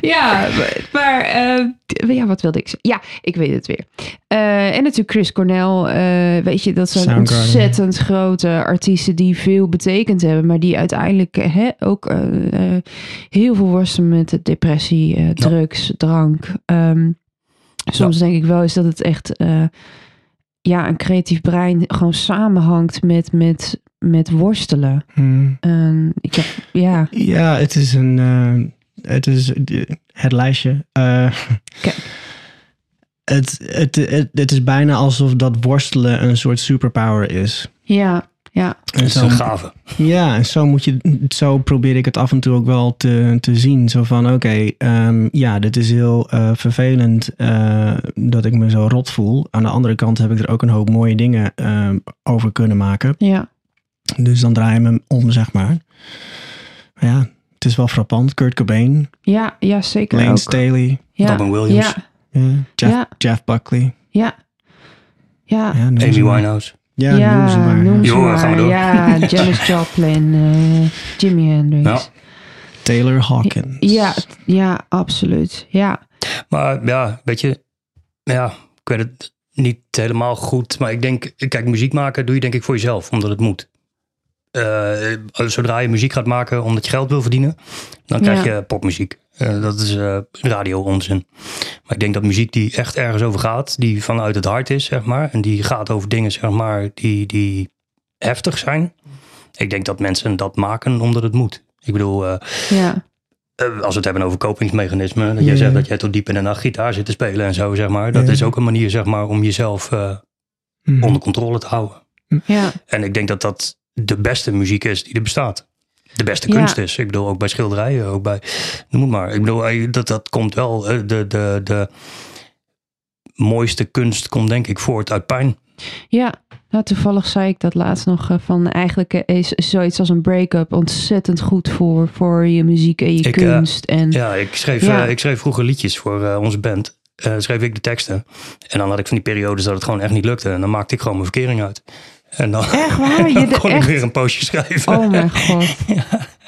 A: Ja, maar eh, ja, wat wilde ik zeggen? Ja, ik weet het weer. Eh, en natuurlijk Chris Cornell. eh, weet je, dat zijn ontzettend grote artiesten die veel betekend hebben. Maar die uiteindelijk hè, ook heel veel worstelen met depressie, drugs, drank. Ehm, soms denk ik wel eens dat het echt... ja, een creatief brein gewoon samenhangt met, met, met worstelen.
C: Hmm.
A: Ehm, ik heb, ja,
C: Ja, het is een. eh, het is het lijstje. Eh,
A: Kijk.
C: het, het, het, het is bijna alsof dat worstelen een soort superpower is.
A: ja, ja,
C: En
B: Dat is
C: zo,
B: een gave.
C: ja, en zo moet je. Zo probeer ik het af en toe ook wel te, te zien. Zo van: oké, ehm, ja, dit is heel eh, vervelend eh, dat ik me zo rot voel. Aan de andere kant heb ik er ook een hoop mooie dingen ehm, over kunnen maken.
A: ja,
C: Dus dan draai je me om, zeg maar. Maar ja, het is wel frappant. Kurt Cobain,
A: ja, ja zeker
C: Lane
A: ook.
C: Staley.
A: Ja,
B: Robin Williams.
A: Ja,
C: Ja, Jeff,
A: Ja.
C: Jeff Buckley.
A: ja, ja.
B: Amy. Winehouse.
C: Ja,
A: Ja,
C: noem ze maar.
A: noem ze
B: Jo,
A: maar.
B: gaan we door.
A: Ja, Janis Joplin, eh, Jimi Hendrix.
B: Ja.
C: Taylor Hawkins.
A: Ja, ja, absoluut. Ja,
B: Maar ja, weet je, ja, ik weet het niet helemaal goed. Maar ik denk, kijk, muziek maken doe je denk ik voor jezelf, omdat het moet. Eh, zodra je muziek gaat maken omdat je geld wil verdienen, dan krijg
A: Ja.
B: je popmuziek. Eh, dat is eh radio onzin. Maar ik denk dat muziek die echt ergens over gaat, die vanuit het hart is, zeg maar. En die gaat over dingen, zeg maar, die, die heftig zijn. Ik denk dat mensen dat maken omdat het moet. Ik bedoel, eh,
A: ja,
B: eh, als we het hebben over kopingsmechanismen, dat jij
C: Ja.
B: zegt dat jij tot diep in de nacht gitaar zit te spelen en zo, zeg maar. Dat
C: Ja.
B: is ook een manier, zeg maar, om jezelf eh,
C: Mhm.
B: onder controle te houden.
A: ja,
B: En ik denk dat dat de beste muziek is die er bestaat. De beste
A: Ja.
B: kunst is. Ik bedoel, ook bij schilderijen, ook bij, noem het maar. Ik bedoel, eh, dat, dat komt wel, eh, de, de, de mooiste kunst komt denk ik voort uit pijn.
A: ja. Nou, toevallig zei ik dat laatst nog eh, van eigenlijk is zoiets als een break-up ontzettend goed voor, voor je muziek en je
B: Ik,
A: kunst. en
B: Ja, ik schreef,
A: Ja.
B: ik schreef vroeger liedjes voor onze band. Schreef ik de teksten. En dan had ik van die periodes dat het gewoon echt niet lukte. En dan maakte ik gewoon mijn verkering uit. En dan,
A: Echt waar? Je
B: dan kon
A: echt?
B: ik weer een postje schrijven.
A: Oh mijn god.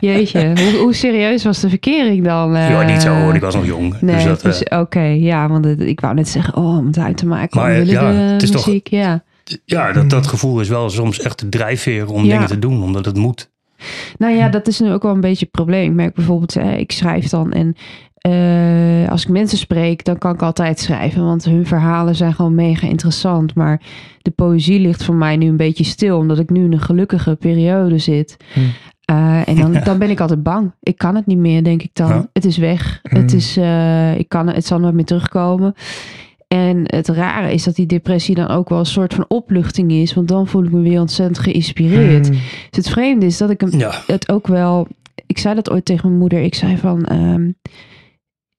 A: Jeetje, hoe, hoe serieus was de verkering dan? eh?
B: ja, niet zo hoor, ik was nog jong.
A: Nee,
B: dus dat,
A: dus,
B: eh,
A: oké, ja, want het- ik wou net zeggen, oh, om het uit te maken,
B: Maar,
A: jullie
B: ja,
A: de
B: het is toch-
A: muziek, ja.
B: het ja, dat, dat gevoel is wel soms echt de drijfveer om
A: Ja.
B: dingen te doen, omdat het moet.
A: Nou ja, dat is nu ook wel een beetje het probleem. Ik merk bijvoorbeeld, eh, ik schrijf dan en eh, als ik mensen spreek, dan kan ik altijd schrijven, want hun verhalen zijn gewoon mega interessant. Maar de poëzie ligt voor mij nu een beetje stil, omdat ik nu in een gelukkige periode zit.
C: Hm.
A: Eh, en dan, dan ben ik altijd bang. Ik kan het niet meer, denk ik dan.
B: Ja.
A: Het is weg.
C: Hm.
A: Het, is, eh, ik kan, het zal nooit meer terugkomen. En het rare is dat die depressie dan ook wel een soort van opluchting is. Want dan voel ik me weer ontzettend geïnspireerd.
C: Hmm.
A: Dus het vreemde is dat ik hem
B: Ja,
A: het ook wel. Ik zei dat ooit tegen mijn moeder. Ik zei van. ehm,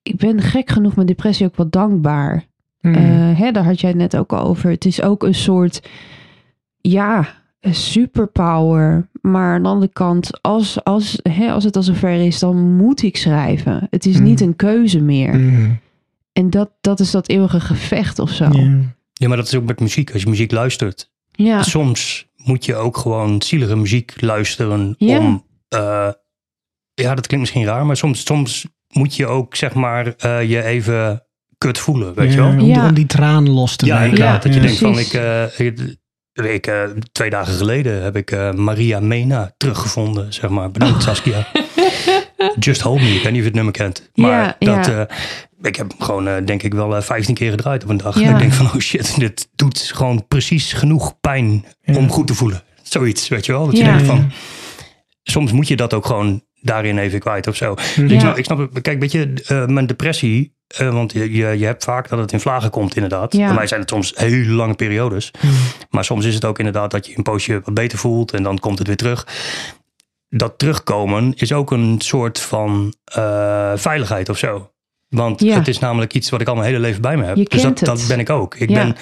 A: ik ben gek genoeg met depressie ook wel dankbaar. Eh, hè, daar had jij het net ook al over. Het is ook een soort. Ja, een superpower. Maar aan de andere kant, als, als, hè, als het al zover is, dan moet ik schrijven. Het is
C: Hmm.
A: niet een keuze meer.
C: Hmm.
A: En dat, dat is dat eeuwige gevecht of zo.
C: Ja.
B: ja, maar dat is ook met muziek. Als je muziek luistert,
A: Ja,
B: soms moet je ook gewoon zielige muziek luisteren
A: Ja.
B: om... eh, ja, dat klinkt misschien raar, maar soms, soms moet je ook zeg maar eh, je even kut voelen, weet je
C: Ja,
B: wel?
C: Om, die-
A: Ja.
C: om die traan los te
B: Ja,
C: maken.
B: inderdaad. dat je
C: Ja.
B: denkt van, ik, eh, ik, ik, eh, twee dagen geleden heb ik eh, Maria Mena teruggevonden, zeg maar. Bedankt Saskia. Just Hold Me, ik weet niet of je het nummer kent. Maar
A: Ja,
B: dat,
A: ja.
B: eh, ik heb hem gewoon, denk ik wel, eh, 15 keer gedraaid op een dag.
A: Ja.
B: En ik denk van, oh shit, dit doet gewoon precies genoeg pijn
C: Ja.
B: om goed te voelen. Zoiets, weet je wel? Dat je
A: Ja.
B: denkt van, soms moet je dat ook gewoon daarin even kwijt of zo.
C: Mhm.
B: Ik, snap, ik snap het. Kijk, weet je, eh, mijn depressie. eh, want je, je, je hebt vaak dat het in vlagen komt, inderdaad.
A: Ja.
B: Bij mij zijn het soms hele lange periodes.
C: Hmm.
B: Maar soms is het ook inderdaad dat je een poosje wat beter voelt en dan komt het weer terug. Dat terugkomen is ook een soort van eh, veiligheid of zo. Want
A: Ja.
B: het is namelijk iets wat ik al mijn hele leven bij me heb.
A: Je
B: dus dat, dat ben ik ook. Ik, ben,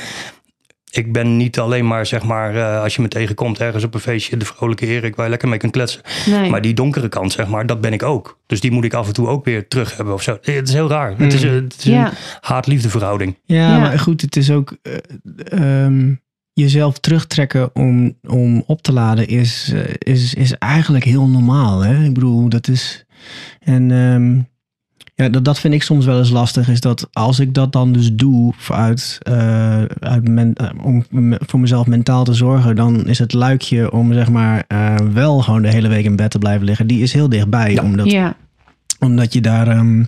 B: ik ben niet alleen maar, zeg maar, eh, als je me tegenkomt ergens op een feestje, de vrolijke Erik waar je lekker mee kunt kletsen.
A: nee.
B: Maar die donkere kant, zeg maar, dat ben ik ook. Dus die moet ik af en toe ook weer terug hebben of zo. Het is heel raar. Het is, eh, het is
A: ja.
B: een haat-liefde verhouding.
C: Ja,
A: Ja.
C: maar goed, het is ook eh, ehm, jezelf terugtrekken om, om op te laden is, eh, is, is eigenlijk heel normaal. Hè? Ik bedoel, dat is. En ehm, ja, dat, dat vind ik soms wel eens lastig. Is dat als ik dat dan dus doe uit, eh, uit men, eh, om me- voor mezelf mentaal te zorgen, dan is het luikje om zeg maar eh, wel gewoon de hele week in bed te blijven liggen. Die is heel dichtbij.
B: Ja.
C: Omdat
A: ja.
C: omdat je daar, ehm,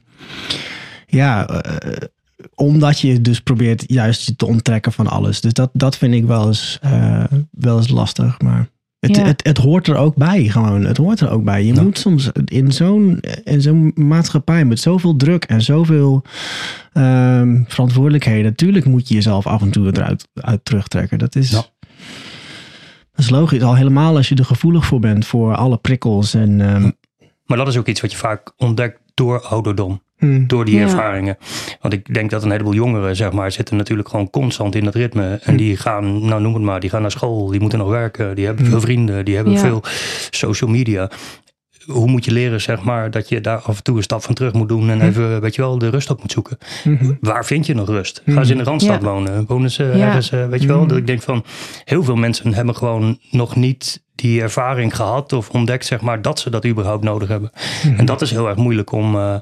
C: ja, eh, omdat je dus probeert juist je te onttrekken van alles. Dus dat, dat vind ik wel eens, eh, wel eens lastig. Maar het,
A: Ja.
C: het, het hoort er ook bij, gewoon. Het hoort er ook bij. Je
B: Ja.
C: moet soms in zo'n, in zo'n maatschappij met zoveel druk en zoveel ehm, verantwoordelijkheden. Natuurlijk moet je jezelf af en toe eruit uit terugtrekken. Dat is.
B: Ja.
C: Dat is logisch, al helemaal als je er gevoelig voor bent voor alle prikkels en ehm,
B: Maar dat is ook iets wat je vaak ontdekt door ouderdom.
C: Hm,
B: Door die
A: Ja.
B: ervaringen. Want ik denk dat een heleboel jongeren, zeg maar, zitten natuurlijk gewoon constant in dat ritme. En die gaan, nou noem het maar, die gaan naar school. Die moeten nog werken. Die hebben veel vrienden. Die hebben
A: Ja.
B: veel social media. Hoe moet je leren, zeg maar, dat je daar af en toe een stap van terug moet doen. En even, weet je wel, de rust op moet zoeken. Waar vind je nog rust? Gaan ze in de Randstad
A: Ja.
B: wonen? Wonen ze
A: Ja.
B: ergens, eh, weet je wel? Dat ik denk van, heel veel mensen hebben gewoon nog niet die ervaring gehad of ontdekt, zeg maar, dat ze dat überhaupt nodig hebben. En dat is heel erg moeilijk om, eh,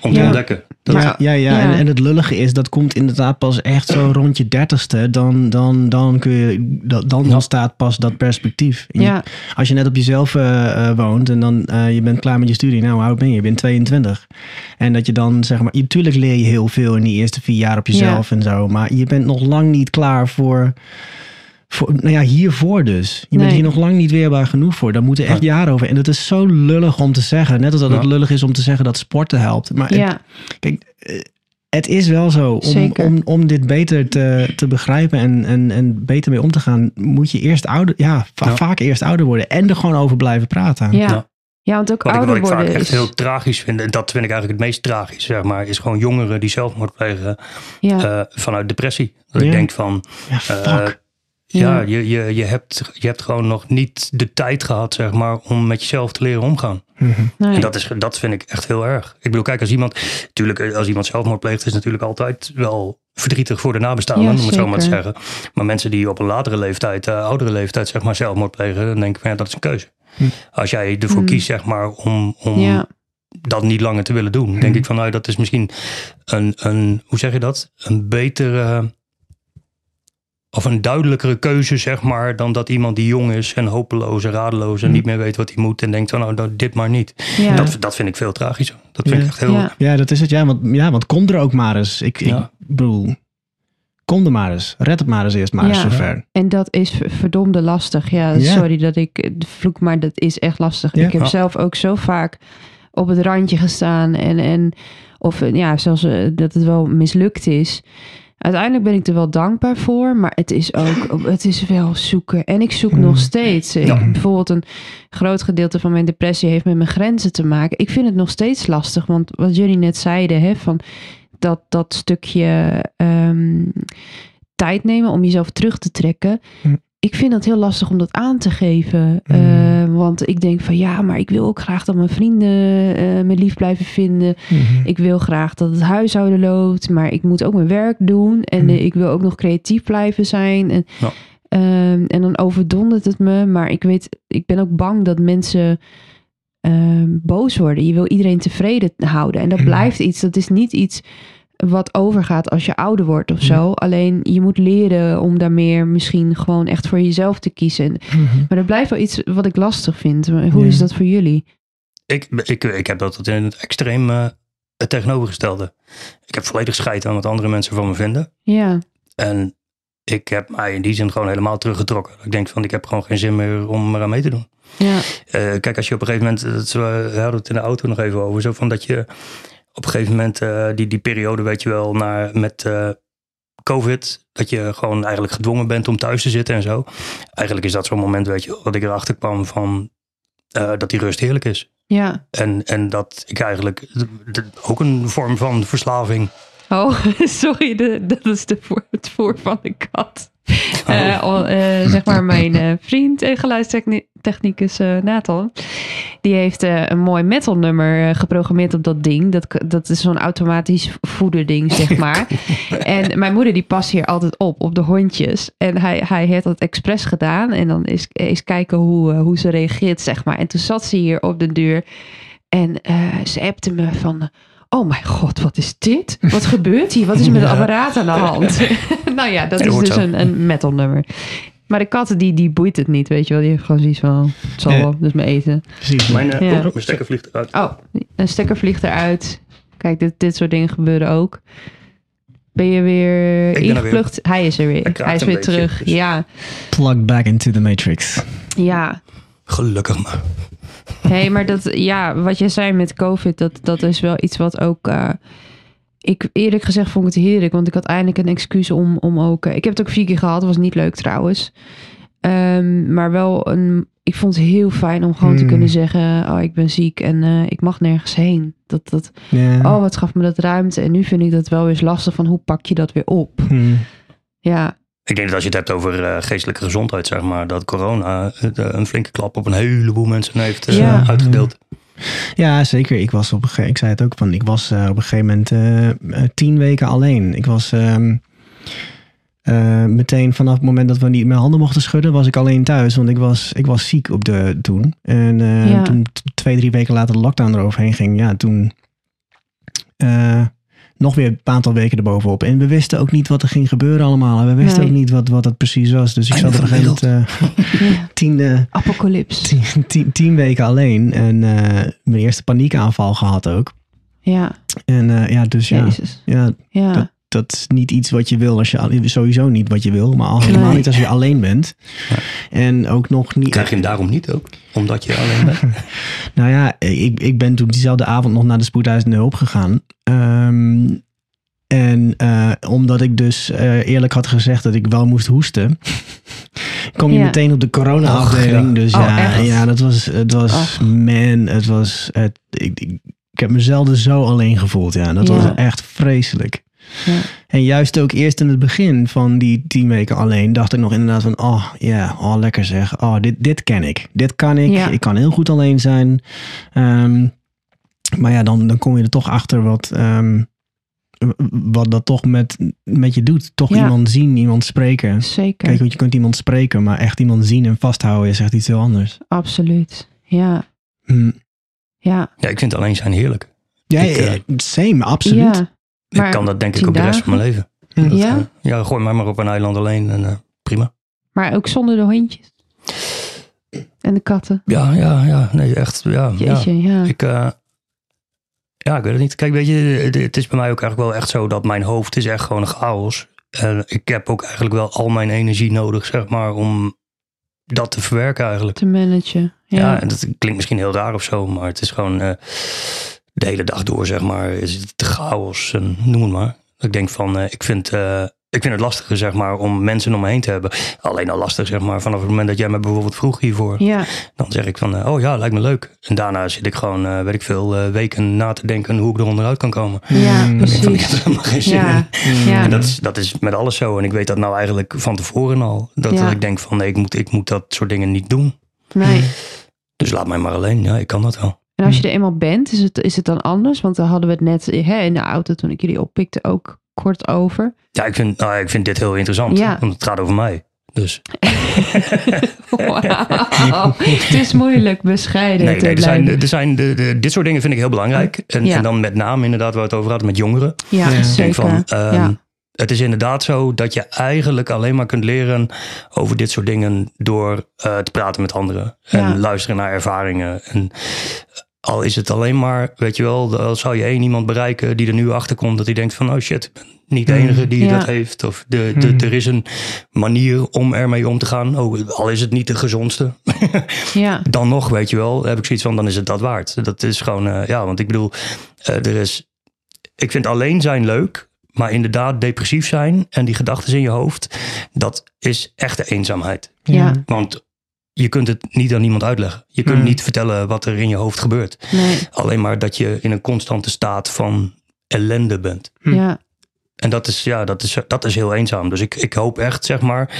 B: om te
A: Ja.
B: ontdekken. Dat,
C: ja, ja, ja.
A: Ja.
C: En, en het lullige is, dat komt inderdaad pas echt zo rond je dertigste. Dan, dan, dan, kun je, dan, dan
B: Ja.
C: ontstaat pas dat perspectief. En je-
A: Ja,
C: Als je net op jezelf eh, eh, woont en dan eh, je bent klaar met je studie. Nou, hoe oud ben je? Je bent 22. En dat je dan zeg maar, natuurlijk leer je heel veel in die eerste vier jaar op jezelf en zo. Maar je bent nog lang niet klaar voor. Voor, nou ja, hiervoor dus. Je bent hier nog lang niet weerbaar genoeg voor. Daar moeten echt jaren over. En dat is zo lullig om te zeggen. Net als dat het lullig is om te zeggen dat sporten helpt. Maar het-
A: ja,
C: Kijk, eh, het is wel zo. Om,
A: Zeker.
C: om, om dit beter te, te begrijpen en, en, en beter mee om te gaan, moet je eerst ouder, ja, va-
B: Ja.
C: vaak eerst ouder worden en er gewoon over blijven praten.
A: ja.
B: Ja.
A: Ja, want ook
B: Wat ik, wat
A: ouder
B: ik vaak echt heel tragisch vind, en dat vind ik eigenlijk het meest tragisch, zeg maar, is gewoon jongeren die zelfmoord plegen
A: ja,
B: eh, vanuit depressie. Dat
C: Ja.
B: ik denk van,
C: Ja,
B: eh,
C: fuck.
B: Ja. je, je, je, hebt, je hebt gewoon nog niet de tijd gehad, zeg maar, om met jezelf te leren omgaan.
C: Mhm.
A: nee.
B: En dat, is, dat vind ik echt heel erg. Ik bedoel, kijk, als iemand, natuurlijk, als iemand zelfmoord pleegt, is het natuurlijk altijd wel verdrietig voor de nabestaanden,
A: Ja,
B: om het zo maar te zeggen. Maar mensen die op een latere leeftijd, eh, oudere leeftijd, zeg maar, zelfmoord plegen, dan denk ik van ja, dat is een keuze.
C: Hm.
B: Als jij ervoor
A: Hm.
B: kiest, zeg maar, om, om
A: ja,
B: dat niet langer te willen doen, denk ik van nou, dat is misschien een, een hoe zeg je dat? Een betere of een duidelijkere keuze, zeg maar, dan dat iemand die jong is en hopeloos en radeloos en
C: Hm.
B: niet meer weet wat hij moet en denkt van nou, nou, dit maar niet.
A: Ja.
B: Dat, dat vind ik veel tragischer. Dat vind
C: Ja.
B: ik echt heel...
A: Ja.
C: Ja, dat is het. Ja, want, ja, want kom er ook maar eens. Ik,
B: Ja.
C: ik bedoel, kom er maar eens. Red het maar eens eerst maar eens
A: Ja.
C: zover.
A: En dat is verdomde lastig. Ja,
C: Ja.
A: sorry dat ik eh, vloek, maar dat is echt lastig.
C: Ja.
A: Ik heb zelf ook zo vaak op het randje gestaan. En, en of eh, ja, zelfs eh, dat het wel mislukt is. Uiteindelijk ben ik er wel dankbaar voor. Maar het is ook, het is wel zoeken. En ik zoek
C: Mm.
A: nog steeds. Ik-
B: Ja.
A: bijvoorbeeld een groot gedeelte van mijn depressie heeft met mijn grenzen te maken. Ik vind het nog steeds lastig. Want wat jullie net zeiden, hè, van dat, dat stukje ehm, tijd nemen om jezelf terug te trekken.
C: Hm.
A: Ik vind het heel lastig om dat aan te geven.
C: Hm.
A: Eh, want ik denk van ja, maar ik wil ook graag dat mijn vrienden eh, me lief blijven vinden.
C: Mhm.
A: Ik wil graag dat het huishouden loopt, maar ik moet ook mijn werk doen. En
C: Hm.
A: eh, ik wil ook nog creatief blijven zijn. En,
B: Ja.
A: ehm, en dan overdondert het me. Maar ik weet, ik ben ook bang dat mensen ehm, boos worden. Je wil iedereen tevreden houden. En dat blijft iets. Dat is niet iets wat overgaat als je ouder wordt of zo. Alleen je moet leren om daar meer misschien gewoon echt voor jezelf te kiezen.
C: Mhm.
A: Maar dat blijft wel iets wat ik lastig vind. Hoe
C: Ja.
A: is dat voor jullie?
B: Ik, ik, ik heb dat in het extreem eh, het tegenovergestelde. Ik heb volledig scheid aan wat andere mensen van me vinden.
A: Ja,
B: En ik heb mij in die zin gewoon helemaal teruggetrokken. Ik denk van, ik heb gewoon geen zin meer om eraan mee te doen.
A: ja,
B: Eh, kijk, als je op een gegeven moment, dat we hadden het in de auto nog even over, zo van dat je op een gegeven moment eh, die, die periode, weet je wel, naar, met eh, COVID, dat je gewoon eigenlijk gedwongen bent om thuis te zitten en zo. Eigenlijk is dat zo'n moment, weet je dat ik erachter kwam van eh, dat die rust heerlijk is.
A: ja.
B: En, en dat ik eigenlijk ook een vorm van verslaving.
A: Oh, sorry, de, dat is de voor, het voor van de kat.
B: Oh.
A: Eh, al, eh, zeg maar mijn eh, vriend en geluidstechnicus Nathan. Die heeft een mooi metal nummer geprogrammeerd op dat ding. Dat, dat is zo'n automatisch voederding, zeg maar. en mijn moeder die past hier altijd op, op de hondjes. En hij, hij heeft dat expres gedaan. En dan eens, eens kijken hoe, hoe ze reageert, zeg maar. En toen zat ze hier op de deur. En eh, ze appte me van... Oh mijn god, wat is dit? Wat gebeurt hier? Wat is er met het apparaat aan de hand? nou ja, dat is dus een, een metal nummer. Maar de kat, die, die boeit het niet, weet je wel. Die heeft gewoon zoiets van, het zal wel, dus mijn eten.
C: Precies.
B: Mijn, eh,
A: Ja.
B: oh, mijn stekker vliegt eruit.
A: Oh, een stekker vliegt eruit. Kijk, dit, dit soort dingen gebeuren ook. Ben je weer
B: er weer.
A: ingevlucht? Hij is er weer. Hij is weer
B: beetje,
A: terug.
B: dus-
A: Ja,
C: Plug back into the matrix.
A: ja.
B: Gelukkig maar.
A: hey, maar dat, ja, wat je zei met COVID, dat, dat is wel iets wat ook. eh, ik eerlijk gezegd vond ik het heerlijk, want ik had eindelijk een excuus om, om ook. eh, ik heb het ook vier keer gehad, was niet leuk trouwens. Ehm, maar wel een. Ik vond het heel fijn om gewoon te
C: Hmm.
A: kunnen zeggen: Oh, ik ben ziek en eh, ik mag nergens heen. Dat, dat,
C: Ja.
A: oh, wat gaf me dat ruimte. En nu vind ik dat wel weer eens lastig van hoe pak je dat weer op?
C: Hmm.
A: Ja,
B: Ik denk dat als je het hebt over eh, geestelijke gezondheid, zeg maar, dat corona eh, een flinke klap op een heleboel mensen heeft eh,
A: Ja.
B: uitgedeeld.
C: Ja, zeker. Ik was op een gegeven ik zei het ook van, ik was eh, op een gegeven moment tien weken alleen. Ik was ehm, eh, meteen vanaf het moment dat we niet meer handen mochten schudden, was ik alleen thuis, want ik was, ik was ziek op de toen. En eh,
A: Ja.
C: toen twee, drie weken later de lockdown eroverheen ging, ja, toen eh, nog weer een aantal weken erbovenop. En we wisten ook niet wat er ging gebeuren allemaal. En we wisten
A: Nee.
C: ook niet wat, wat het precies was. Dus ik zat op een gegeven moment eh,
A: ja.
C: tien, eh,
A: apocalyps.
C: tien, tien, tien weken alleen. En eh, mijn eerste paniekaanval gehad ook.
A: Ja,
C: En eh, ja, dus ja,
A: Jezus.
C: ja
A: Ja,
C: dat, dat is niet iets wat je wil als je sowieso niet wat je wil, maar al helemaal
A: Nee.
C: niet als je alleen bent.
B: Ja.
C: En ook nog niet.
B: Krijg je hem daarom niet ook? Omdat je alleen bent?
C: Nou ja, ik, ik ben toen diezelfde avond nog naar de spoedeisende hulp gegaan. Ehm, en eh, omdat ik dus eh, eerlijk had gezegd dat ik wel moest hoesten, kom je
A: Ja.
C: meteen op de corona-afdeling. Dus
A: Oh,
C: ja,
A: echt?
C: ja, dat was, het was, man, het was, het, ik, ik, ik heb mezelf zo alleen gevoeld. Ja, dat
A: Ja.
C: was echt vreselijk.
A: Ja.
C: En juist ook eerst in het begin van die tien weken alleen, dacht ik nog inderdaad van, oh ja, oh lekker zeg. Oh, dit, dit ken ik. Dit kan ik.
A: Ja.
C: Ik kan heel goed alleen zijn. Ehm, maar ja, dan, dan kom je er toch achter wat, ehm, wat dat toch met, met je doet. Toch
A: Ja.
C: iemand zien, iemand spreken.
A: zeker.
C: Kijk, want je kunt iemand spreken, maar echt iemand zien en vasthouden is echt iets heel anders.
A: Absoluut. Ja,
C: Hm.
A: ja,
B: Ja, ik vind alleen zijn heerlijk.
C: Ja,
B: Ik,
C: ja,
B: eh,
C: same, absoluut.
A: ja. Maar
B: ik kan dat denk ik ook de rest van mijn leven. Dat,
A: Ja?
B: eh, ja, gooi mij maar op een eiland alleen en eh, prima.
A: Maar ook zonder de hondjes. En de katten.
B: Ja, ja, ja. Nee, echt. Ja, ja.
A: Jeetje, ja.
B: Ik, eh, ja, ik weet het niet. Kijk, weet je, het- is bij mij ook eigenlijk wel echt zo dat mijn hoofd is echt gewoon een chaos. En ik heb ook eigenlijk wel al mijn energie nodig, zeg maar, om dat te verwerken eigenlijk.
A: Te managen.
B: Ja,
A: Ja.
B: en dat klinkt misschien heel raar of zo, maar het is gewoon de hele dag door, zeg maar, is het te chaos en noem het maar. Ik denk van, eh, ik vind... eh, ik vind het lastiger, zeg maar, om mensen om me heen te hebben. Alleen al lastig, zeg maar, vanaf het moment dat jij me bijvoorbeeld vroeg hiervoor.
A: ja.
B: Dan zeg ik van, eh, oh ja, lijkt me leuk. En daarna zit ik gewoon, eh, weet ik veel, eh, weken na te denken hoe ik er onderuit kan komen.
A: Ja,
C: Mm.
B: Dan denk ik van, ik heb
A: precies.
B: er helemaal geen zin
A: Ja,
B: in.
A: ja.
B: En dat is, dat is met alles zo. En ik weet dat nou eigenlijk van tevoren al. Dat,
A: Ja.
B: dat ik denk van, nee, ik moet, ik moet dat soort dingen niet doen.
A: Nee.
B: Dus laat mij maar alleen. Ja, ik kan dat wel.
A: En als je er eenmaal bent, is het, is het dan anders? Want daar hadden we het net hè, in de auto toen ik jullie oppikte ook kort over.
B: Ja, ik vind, nou, ik vind dit heel interessant.
A: Ja.
B: Want het gaat over mij. Dus
A: het is moeilijk bescheiden
B: nee, nee, er zijn, er zijn de, de, dit soort dingen vind ik heel belangrijk. En,
A: Ja.
B: en dan met name inderdaad waar we het over hadden met jongeren.
A: Ja, zeker.
B: van, ehm,
A: ja.
B: het is inderdaad zo dat je eigenlijk alleen maar kunt leren over dit soort dingen door eh, te praten met anderen. En luisteren naar ervaringen. En al is het alleen maar, weet je wel, al zou je één iemand bereiken die er nu achter komt dat hij denkt van, oh shit, ik ben niet de
C: Mm.
B: enige die
A: Ja.
B: dat heeft. Of de, de,
C: Mm.
B: er is een manier om ermee om te gaan. Oh, al is het niet de gezondste.
A: ja.
B: dan nog, weet je wel, heb ik zoiets van, dan is het dat waard. Dat is gewoon, eh, ja, want ik bedoel, eh, er is, ik vind alleen zijn leuk, maar inderdaad depressief zijn en die gedachten in je hoofd, dat is echte eenzaamheid.
A: Ja.
B: Want je kunt het niet aan niemand uitleggen. Je kunt
C: Hmm.
B: niet vertellen wat er in je hoofd gebeurt.
A: Nee.
B: Alleen maar dat je in een constante staat van ellende bent.
C: Hm.
A: Ja.
B: En dat is, ja, dat is, dat is heel eenzaam. Dus ik, ik hoop echt, zeg maar,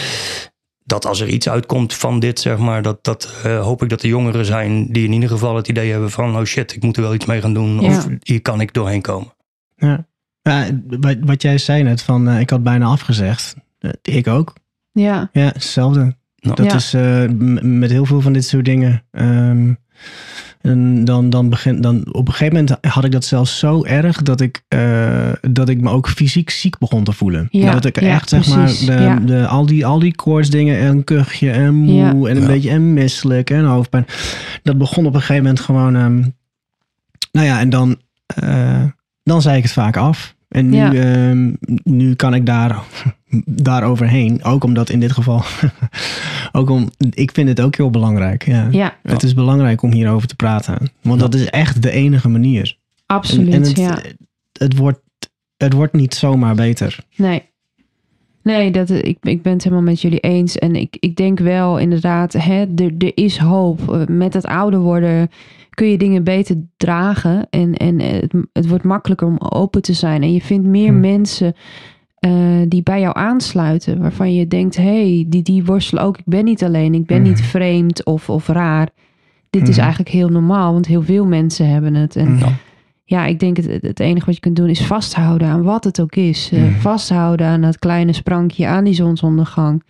B: dat als er iets uitkomt van dit, zeg maar, dat, dat eh, hoop ik dat de jongeren zijn die in ieder geval het idee hebben van, oh shit, ik moet er wel iets mee gaan doen.
A: Ja.
B: Of hier kan ik doorheen komen.
C: Ja. Ja, wat, wat jij zei net, van eh, ik had bijna afgezegd. Eh, ik ook.
A: Ja.
C: Ja, hetzelfde.
B: Nou.
C: Dat
A: Ja.
C: is eh, met heel veel van dit soort dingen. Ehm, en dan, dan begin, dan op een gegeven moment had ik dat zelfs zo erg dat ik, eh, dat ik me ook fysiek ziek begon te voelen.
A: Ja,
C: dat ik
A: ja,
C: echt zeg
A: precies,
C: maar de,
A: ja.
C: de, al, die, al die koortsdingen en een kuchje en moe
A: Ja.
C: en een
B: Ja.
C: beetje en misselijk en hoofdpijn. Dat begon op een gegeven moment gewoon. ehm, nou ja, en dan, eh, dan zei ik het vaak af. En nu,
A: Ja.
C: ehm, nu kan ik daar, daar overheen. Ook omdat in dit geval. ook om, ik vind het ook heel belangrijk. Ja.
A: Ja,
C: Het is belangrijk om hierover te praten. Want dat is echt de enige manier. En,
A: absoluut.
C: en het,
A: ja.
C: het, wordt, het wordt niet zomaar beter.
A: Nee. Nee, dat, ik, ik ben het helemaal met jullie eens. En ik, ik denk wel inderdaad, hè, er, er is hoop. Eh, Met het ouder worden kun je dingen beter dragen. En, en het, het wordt makkelijker om open te zijn. En je vindt meer
C: Hm.
A: mensen eh, die bij jou aansluiten. Waarvan je denkt, hé, hey, die, die worstelen ook. Ik ben niet alleen, ik ben
C: Mhm.
A: niet vreemd of, of raar. Dit is
C: Mhm.
A: eigenlijk heel normaal, want heel veel mensen hebben het. En
B: Ja.
A: ja, ik denk het, het- enige wat je kunt doen is vasthouden aan wat het ook is. Eh. Vasthouden aan dat kleine sprankje, aan die zonsondergang.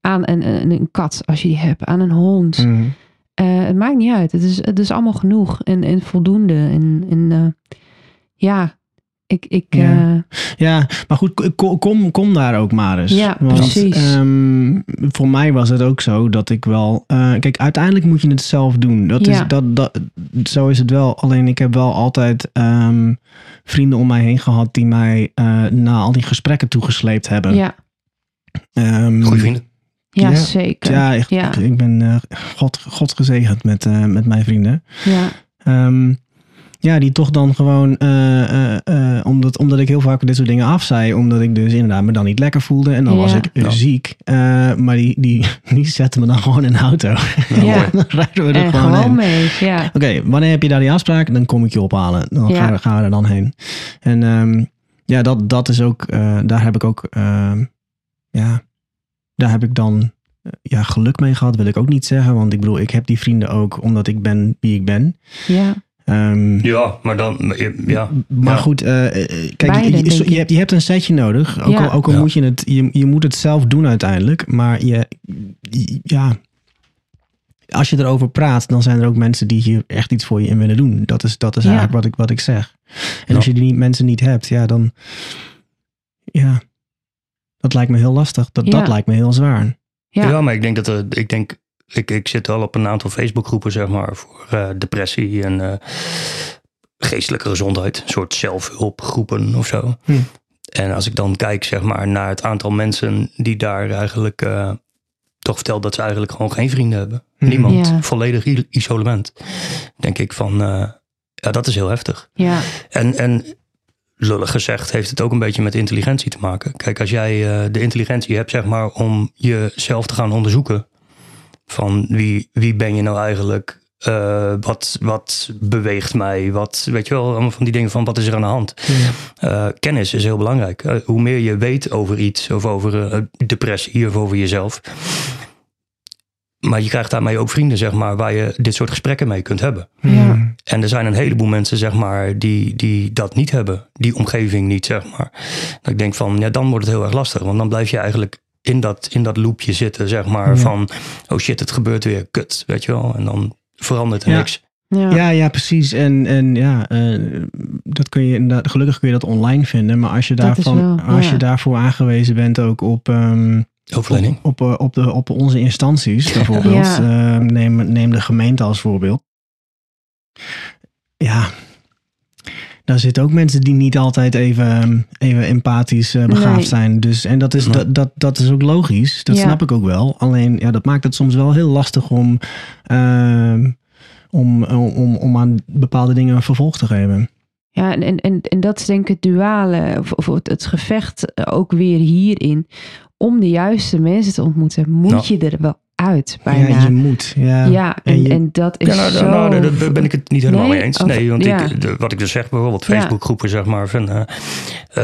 A: Aan een, een, een kat als je die hebt, aan een hond. Eh, het maakt niet uit. Het is, het is allemaal genoeg en, en voldoende. En, en eh, ja, ik. ik
C: Ja.
A: eh,
C: Ja, maar goed, kom, kom, kom daar ook maar eens.
A: Ja,
C: Want,
A: precies.
C: ehm, voor mij was het ook zo dat ik wel. eh, kijk, uiteindelijk moet je het zelf doen. Dat
A: Ja.
C: is, dat, dat, zo is het wel. Alleen ik heb wel altijd ehm, vrienden om mij heen gehad die mij eh, na al die gesprekken toegesleept hebben.
A: ja,
C: Ehm,
B: Goeie vrienden.
A: Ja,
C: Ja.
A: zeker.
C: Ja, echt,
A: Ja.
C: Ik, ik ben eh, God, God gezegend met, eh, met mijn vrienden.
A: Ja,
C: Ehm, ja, die toch dan gewoon, eh, eh, eh, omdat, omdat ik heel vaak dit soort dingen afzei, omdat ik dus inderdaad me dan niet lekker voelde en dan
A: Ja.
C: was ik
B: Ja.
C: ziek. Eh, maar die, die, die zetten me dan gewoon in de auto.
A: Ja.
C: dan rijden we er
A: en
C: gewoon,
A: mee. Ja,
C: Oké, wanneer heb je daar die afspraak? Dan kom ik je ophalen. Dan
A: Ja.
C: gaan, we, gaan we er dan heen. En ehm, ja, dat, dat is ook, eh, daar heb ik ook, ehm, ja, daar heb ik dan eh, ja, geluk mee gehad, wil ik ook niet zeggen. Want ik bedoel, ik heb die vrienden ook omdat ik ben wie ik ben.
A: ja,
C: Ehm,
B: Ja, maar dan, ja.
C: maar
B: Ja.
C: goed, eh, eh, kijk,
A: Beide,
C: je, je, hebt, je hebt een setje nodig. Ook
A: Ja.
C: al, ook al
B: Ja.
C: moet je het, je, je moet het zelf doen uiteindelijk. Maar je, ja, als je erover praat, dan zijn er ook mensen die hier echt iets voor je in willen doen. Dat is, dat is
A: Ja.
C: eigenlijk wat ik, wat ik zeg. En
B: Ja.
C: als je die mensen niet hebt, ja, dan, ja, Dat lijkt me heel lastig. Dat, dat lijkt me heel zwaar.
A: Ja.
B: Ja, maar ik denk dat er, ik denk, ik, ik zit wel op een aantal Facebookgroepen, zeg maar, voor eh, depressie en eh, geestelijke gezondheid. Een soort zelfhulpgroepen of zo.
C: Hm.
B: En als ik dan kijk, zeg maar, naar het aantal mensen die daar eigenlijk eh, toch vertelt dat ze eigenlijk gewoon geen vrienden hebben.
C: Hm.
B: Niemand.
A: Ja.
B: Volledig isolement. Denk ik van, eh, ja, dat is heel heftig.
A: Ja.
B: En, en lullig gezegd heeft het ook een beetje met intelligentie te maken. Kijk, als jij eh, de intelligentie hebt, zeg maar, om jezelf te gaan onderzoeken. Van wie, wie ben je nou eigenlijk? Eh, wat, wat beweegt mij? Wat, weet je wel, allemaal van die dingen van wat is er aan de hand? Eh, kennis is heel belangrijk. Hoe meer je weet over iets, of over depressie of over jezelf. Maar je krijgt daarmee ook vrienden, zeg maar, waar je dit soort gesprekken mee kunt hebben.
A: Ja.
B: En er zijn een heleboel mensen, zeg maar, die, die dat niet hebben. Die omgeving niet, zeg maar. Dat ik denk van, ja, dan wordt het heel erg lastig. Want dan blijf je eigenlijk in dat, in dat loopje zitten, zeg maar.
C: Ja.
B: Van, oh shit, het gebeurt weer, kut, weet je wel. En dan verandert er
C: Ja.
B: niks.
A: Ja.
C: Ja, ja, precies. En, en ja, eh, dat kun je inderdaad, gelukkig kun je dat online vinden. Maar als je, daarvan,
A: wel,
C: als
A: ja.
C: je daarvoor aangewezen bent ook op, ehm,
B: Hulpverlening.
C: op, op, eh, op, de, op onze instanties bijvoorbeeld.
A: Ja.
C: Eh, neem, neem de gemeente als voorbeeld. Ja, daar zitten ook mensen die niet altijd even, even empathisch eh, begaafd
A: Nee.
C: zijn. Dus, en dat is,
B: Nee.
C: dat, dat, dat is ook logisch. Dat
A: Ja.
C: snap ik ook wel. Alleen ja, dat maakt het soms wel heel lastig om, ehm, om, om, om aan bepaalde dingen een vervolg te geven.
A: Ja, en, en, en, dat is denk ik het duale, of, of het, het gevecht ook weer hierin. Om de juiste mensen te ontmoeten, moet
B: Nou.
A: je er wel uit bijna.
C: Ja, je moet. Ja,
A: Ja, en,
C: en je-
A: en dat is
B: Ja, nou,
A: zo...
B: nou, daar- ben ik het niet helemaal
A: Nee?
B: mee eens. Nee, want
A: ja.
B: ik, de- wat ik dus zeg, bijvoorbeeld
A: Ja.
B: Facebookgroepen, zeg maar. Van, eh, eh,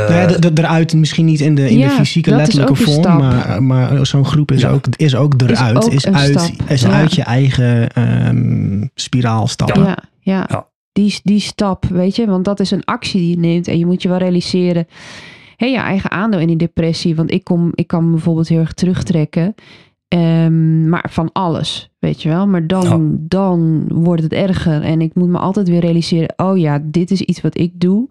C: Nou ja, eruit misschien niet in de, in
A: Ja,
C: de fysieke letterlijke vorm, maar, maar zo'n groep is,
B: Ja.
C: ook, is ook eruit.
A: ook
C: Is, uit,
A: stap.
C: is
A: Ja.
C: uit je eigen ehm spiraal stappen.
A: Ja, ja.
B: Ja.
A: Die, die stap, weet je, want dat is een actie die je neemt. En je moet je wel realiseren, hé, je eigen aandeel in die depressie. Want ik, kom, ik kan me bijvoorbeeld heel erg terugtrekken. Ehm, maar van alles, weet je wel. Maar dan,
B: Ja.
A: dan wordt het erger. En ik moet me altijd weer realiseren, oh ja, dit is iets wat ik doe.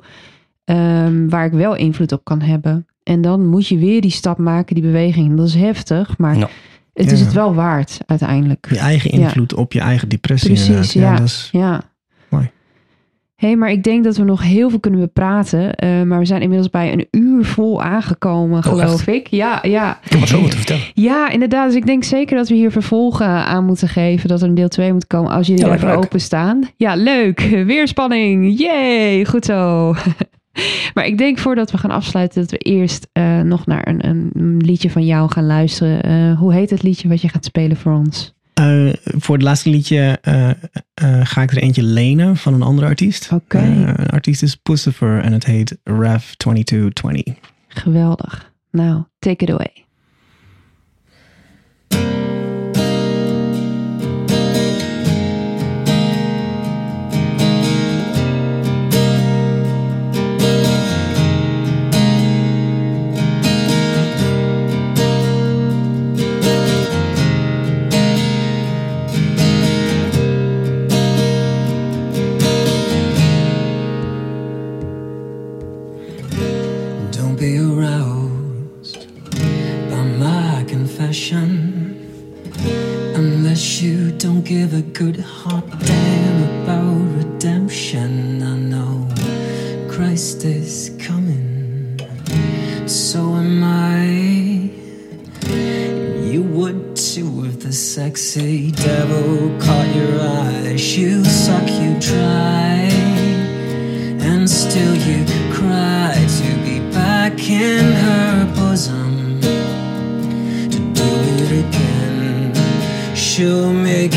A: ehm, waar ik wel invloed op kan hebben. En dan moet je weer die stap maken, die beweging. Dat is heftig, maar
B: Ja.
A: het is
C: Ja.
A: het wel waard uiteindelijk.
C: Je eigen invloed op je eigen depressie.
A: Precies,
C: inderdaad.
A: ja.
C: dat is,
A: Ja. Hey, maar ik denk dat we nog heel veel kunnen bepraten. eh, maar we zijn inmiddels bij een uur vol aangekomen, geloof
B: echt?
A: ik. Ja, ja.
B: Ik heb wat zo wat te vertellen.
A: ja, inderdaad. Dus ik denk zeker dat we hier vervolgen aan moeten geven. Dat er een deel 2 moet komen als jullie
B: Ja,
A: even
B: leuk.
A: openstaan. Ja, leuk. Weer spanning. Yay, goed zo. maar ik denk voordat we gaan afsluiten dat we eerst eh, nog naar een, een liedje van jou gaan luisteren. Eh, hoe heet het liedje wat je gaat spelen voor ons?
C: Eh, voor het laatste liedje eh, eh, ga ik er eentje lenen van een andere artiest.
A: Oké.
C: Een artiest is Pussifer en het heet Rev 2220.
A: Geweldig. Nou, take it away.
D: Confession unless you don't give a good hot damn about redemption. I know Christ is coming, so am I. You would too if the sexy devil caught your eyes. You suck, you try and still you cry to be back in her bosom She'll make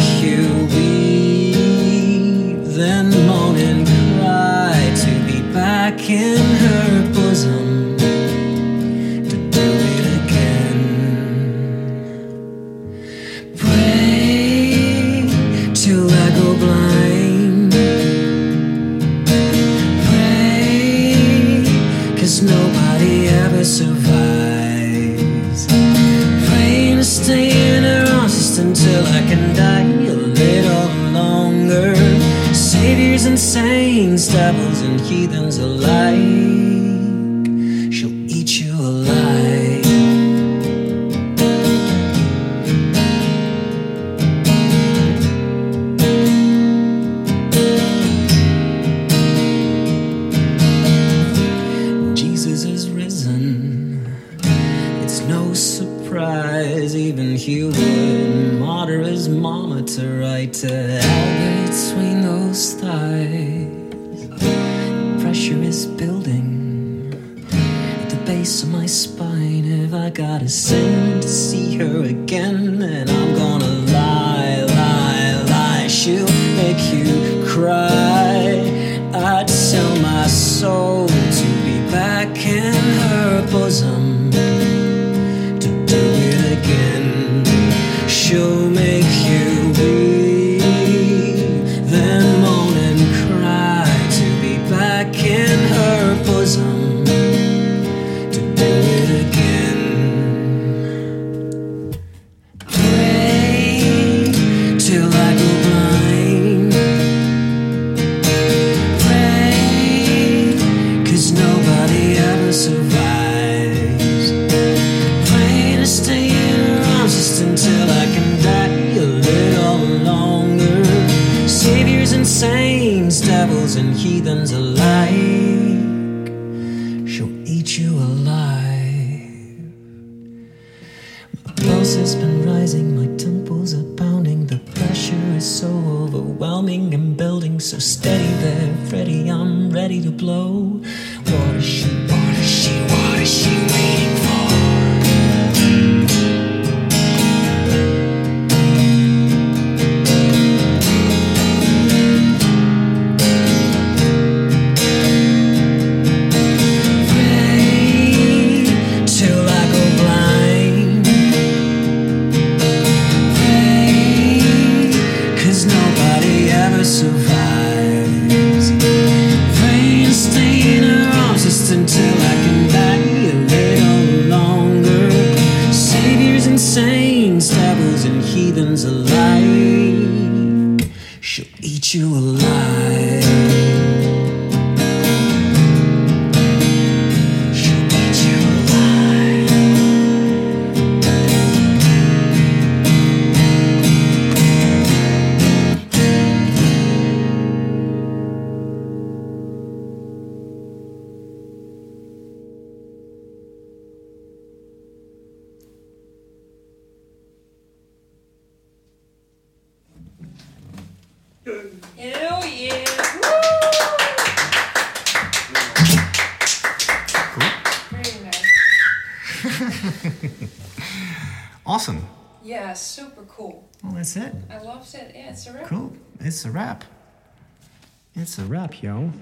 C: That's
E: a wrap,
C: yo.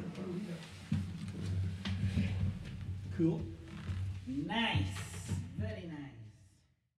F: Cool. Nice.
G: Very nice.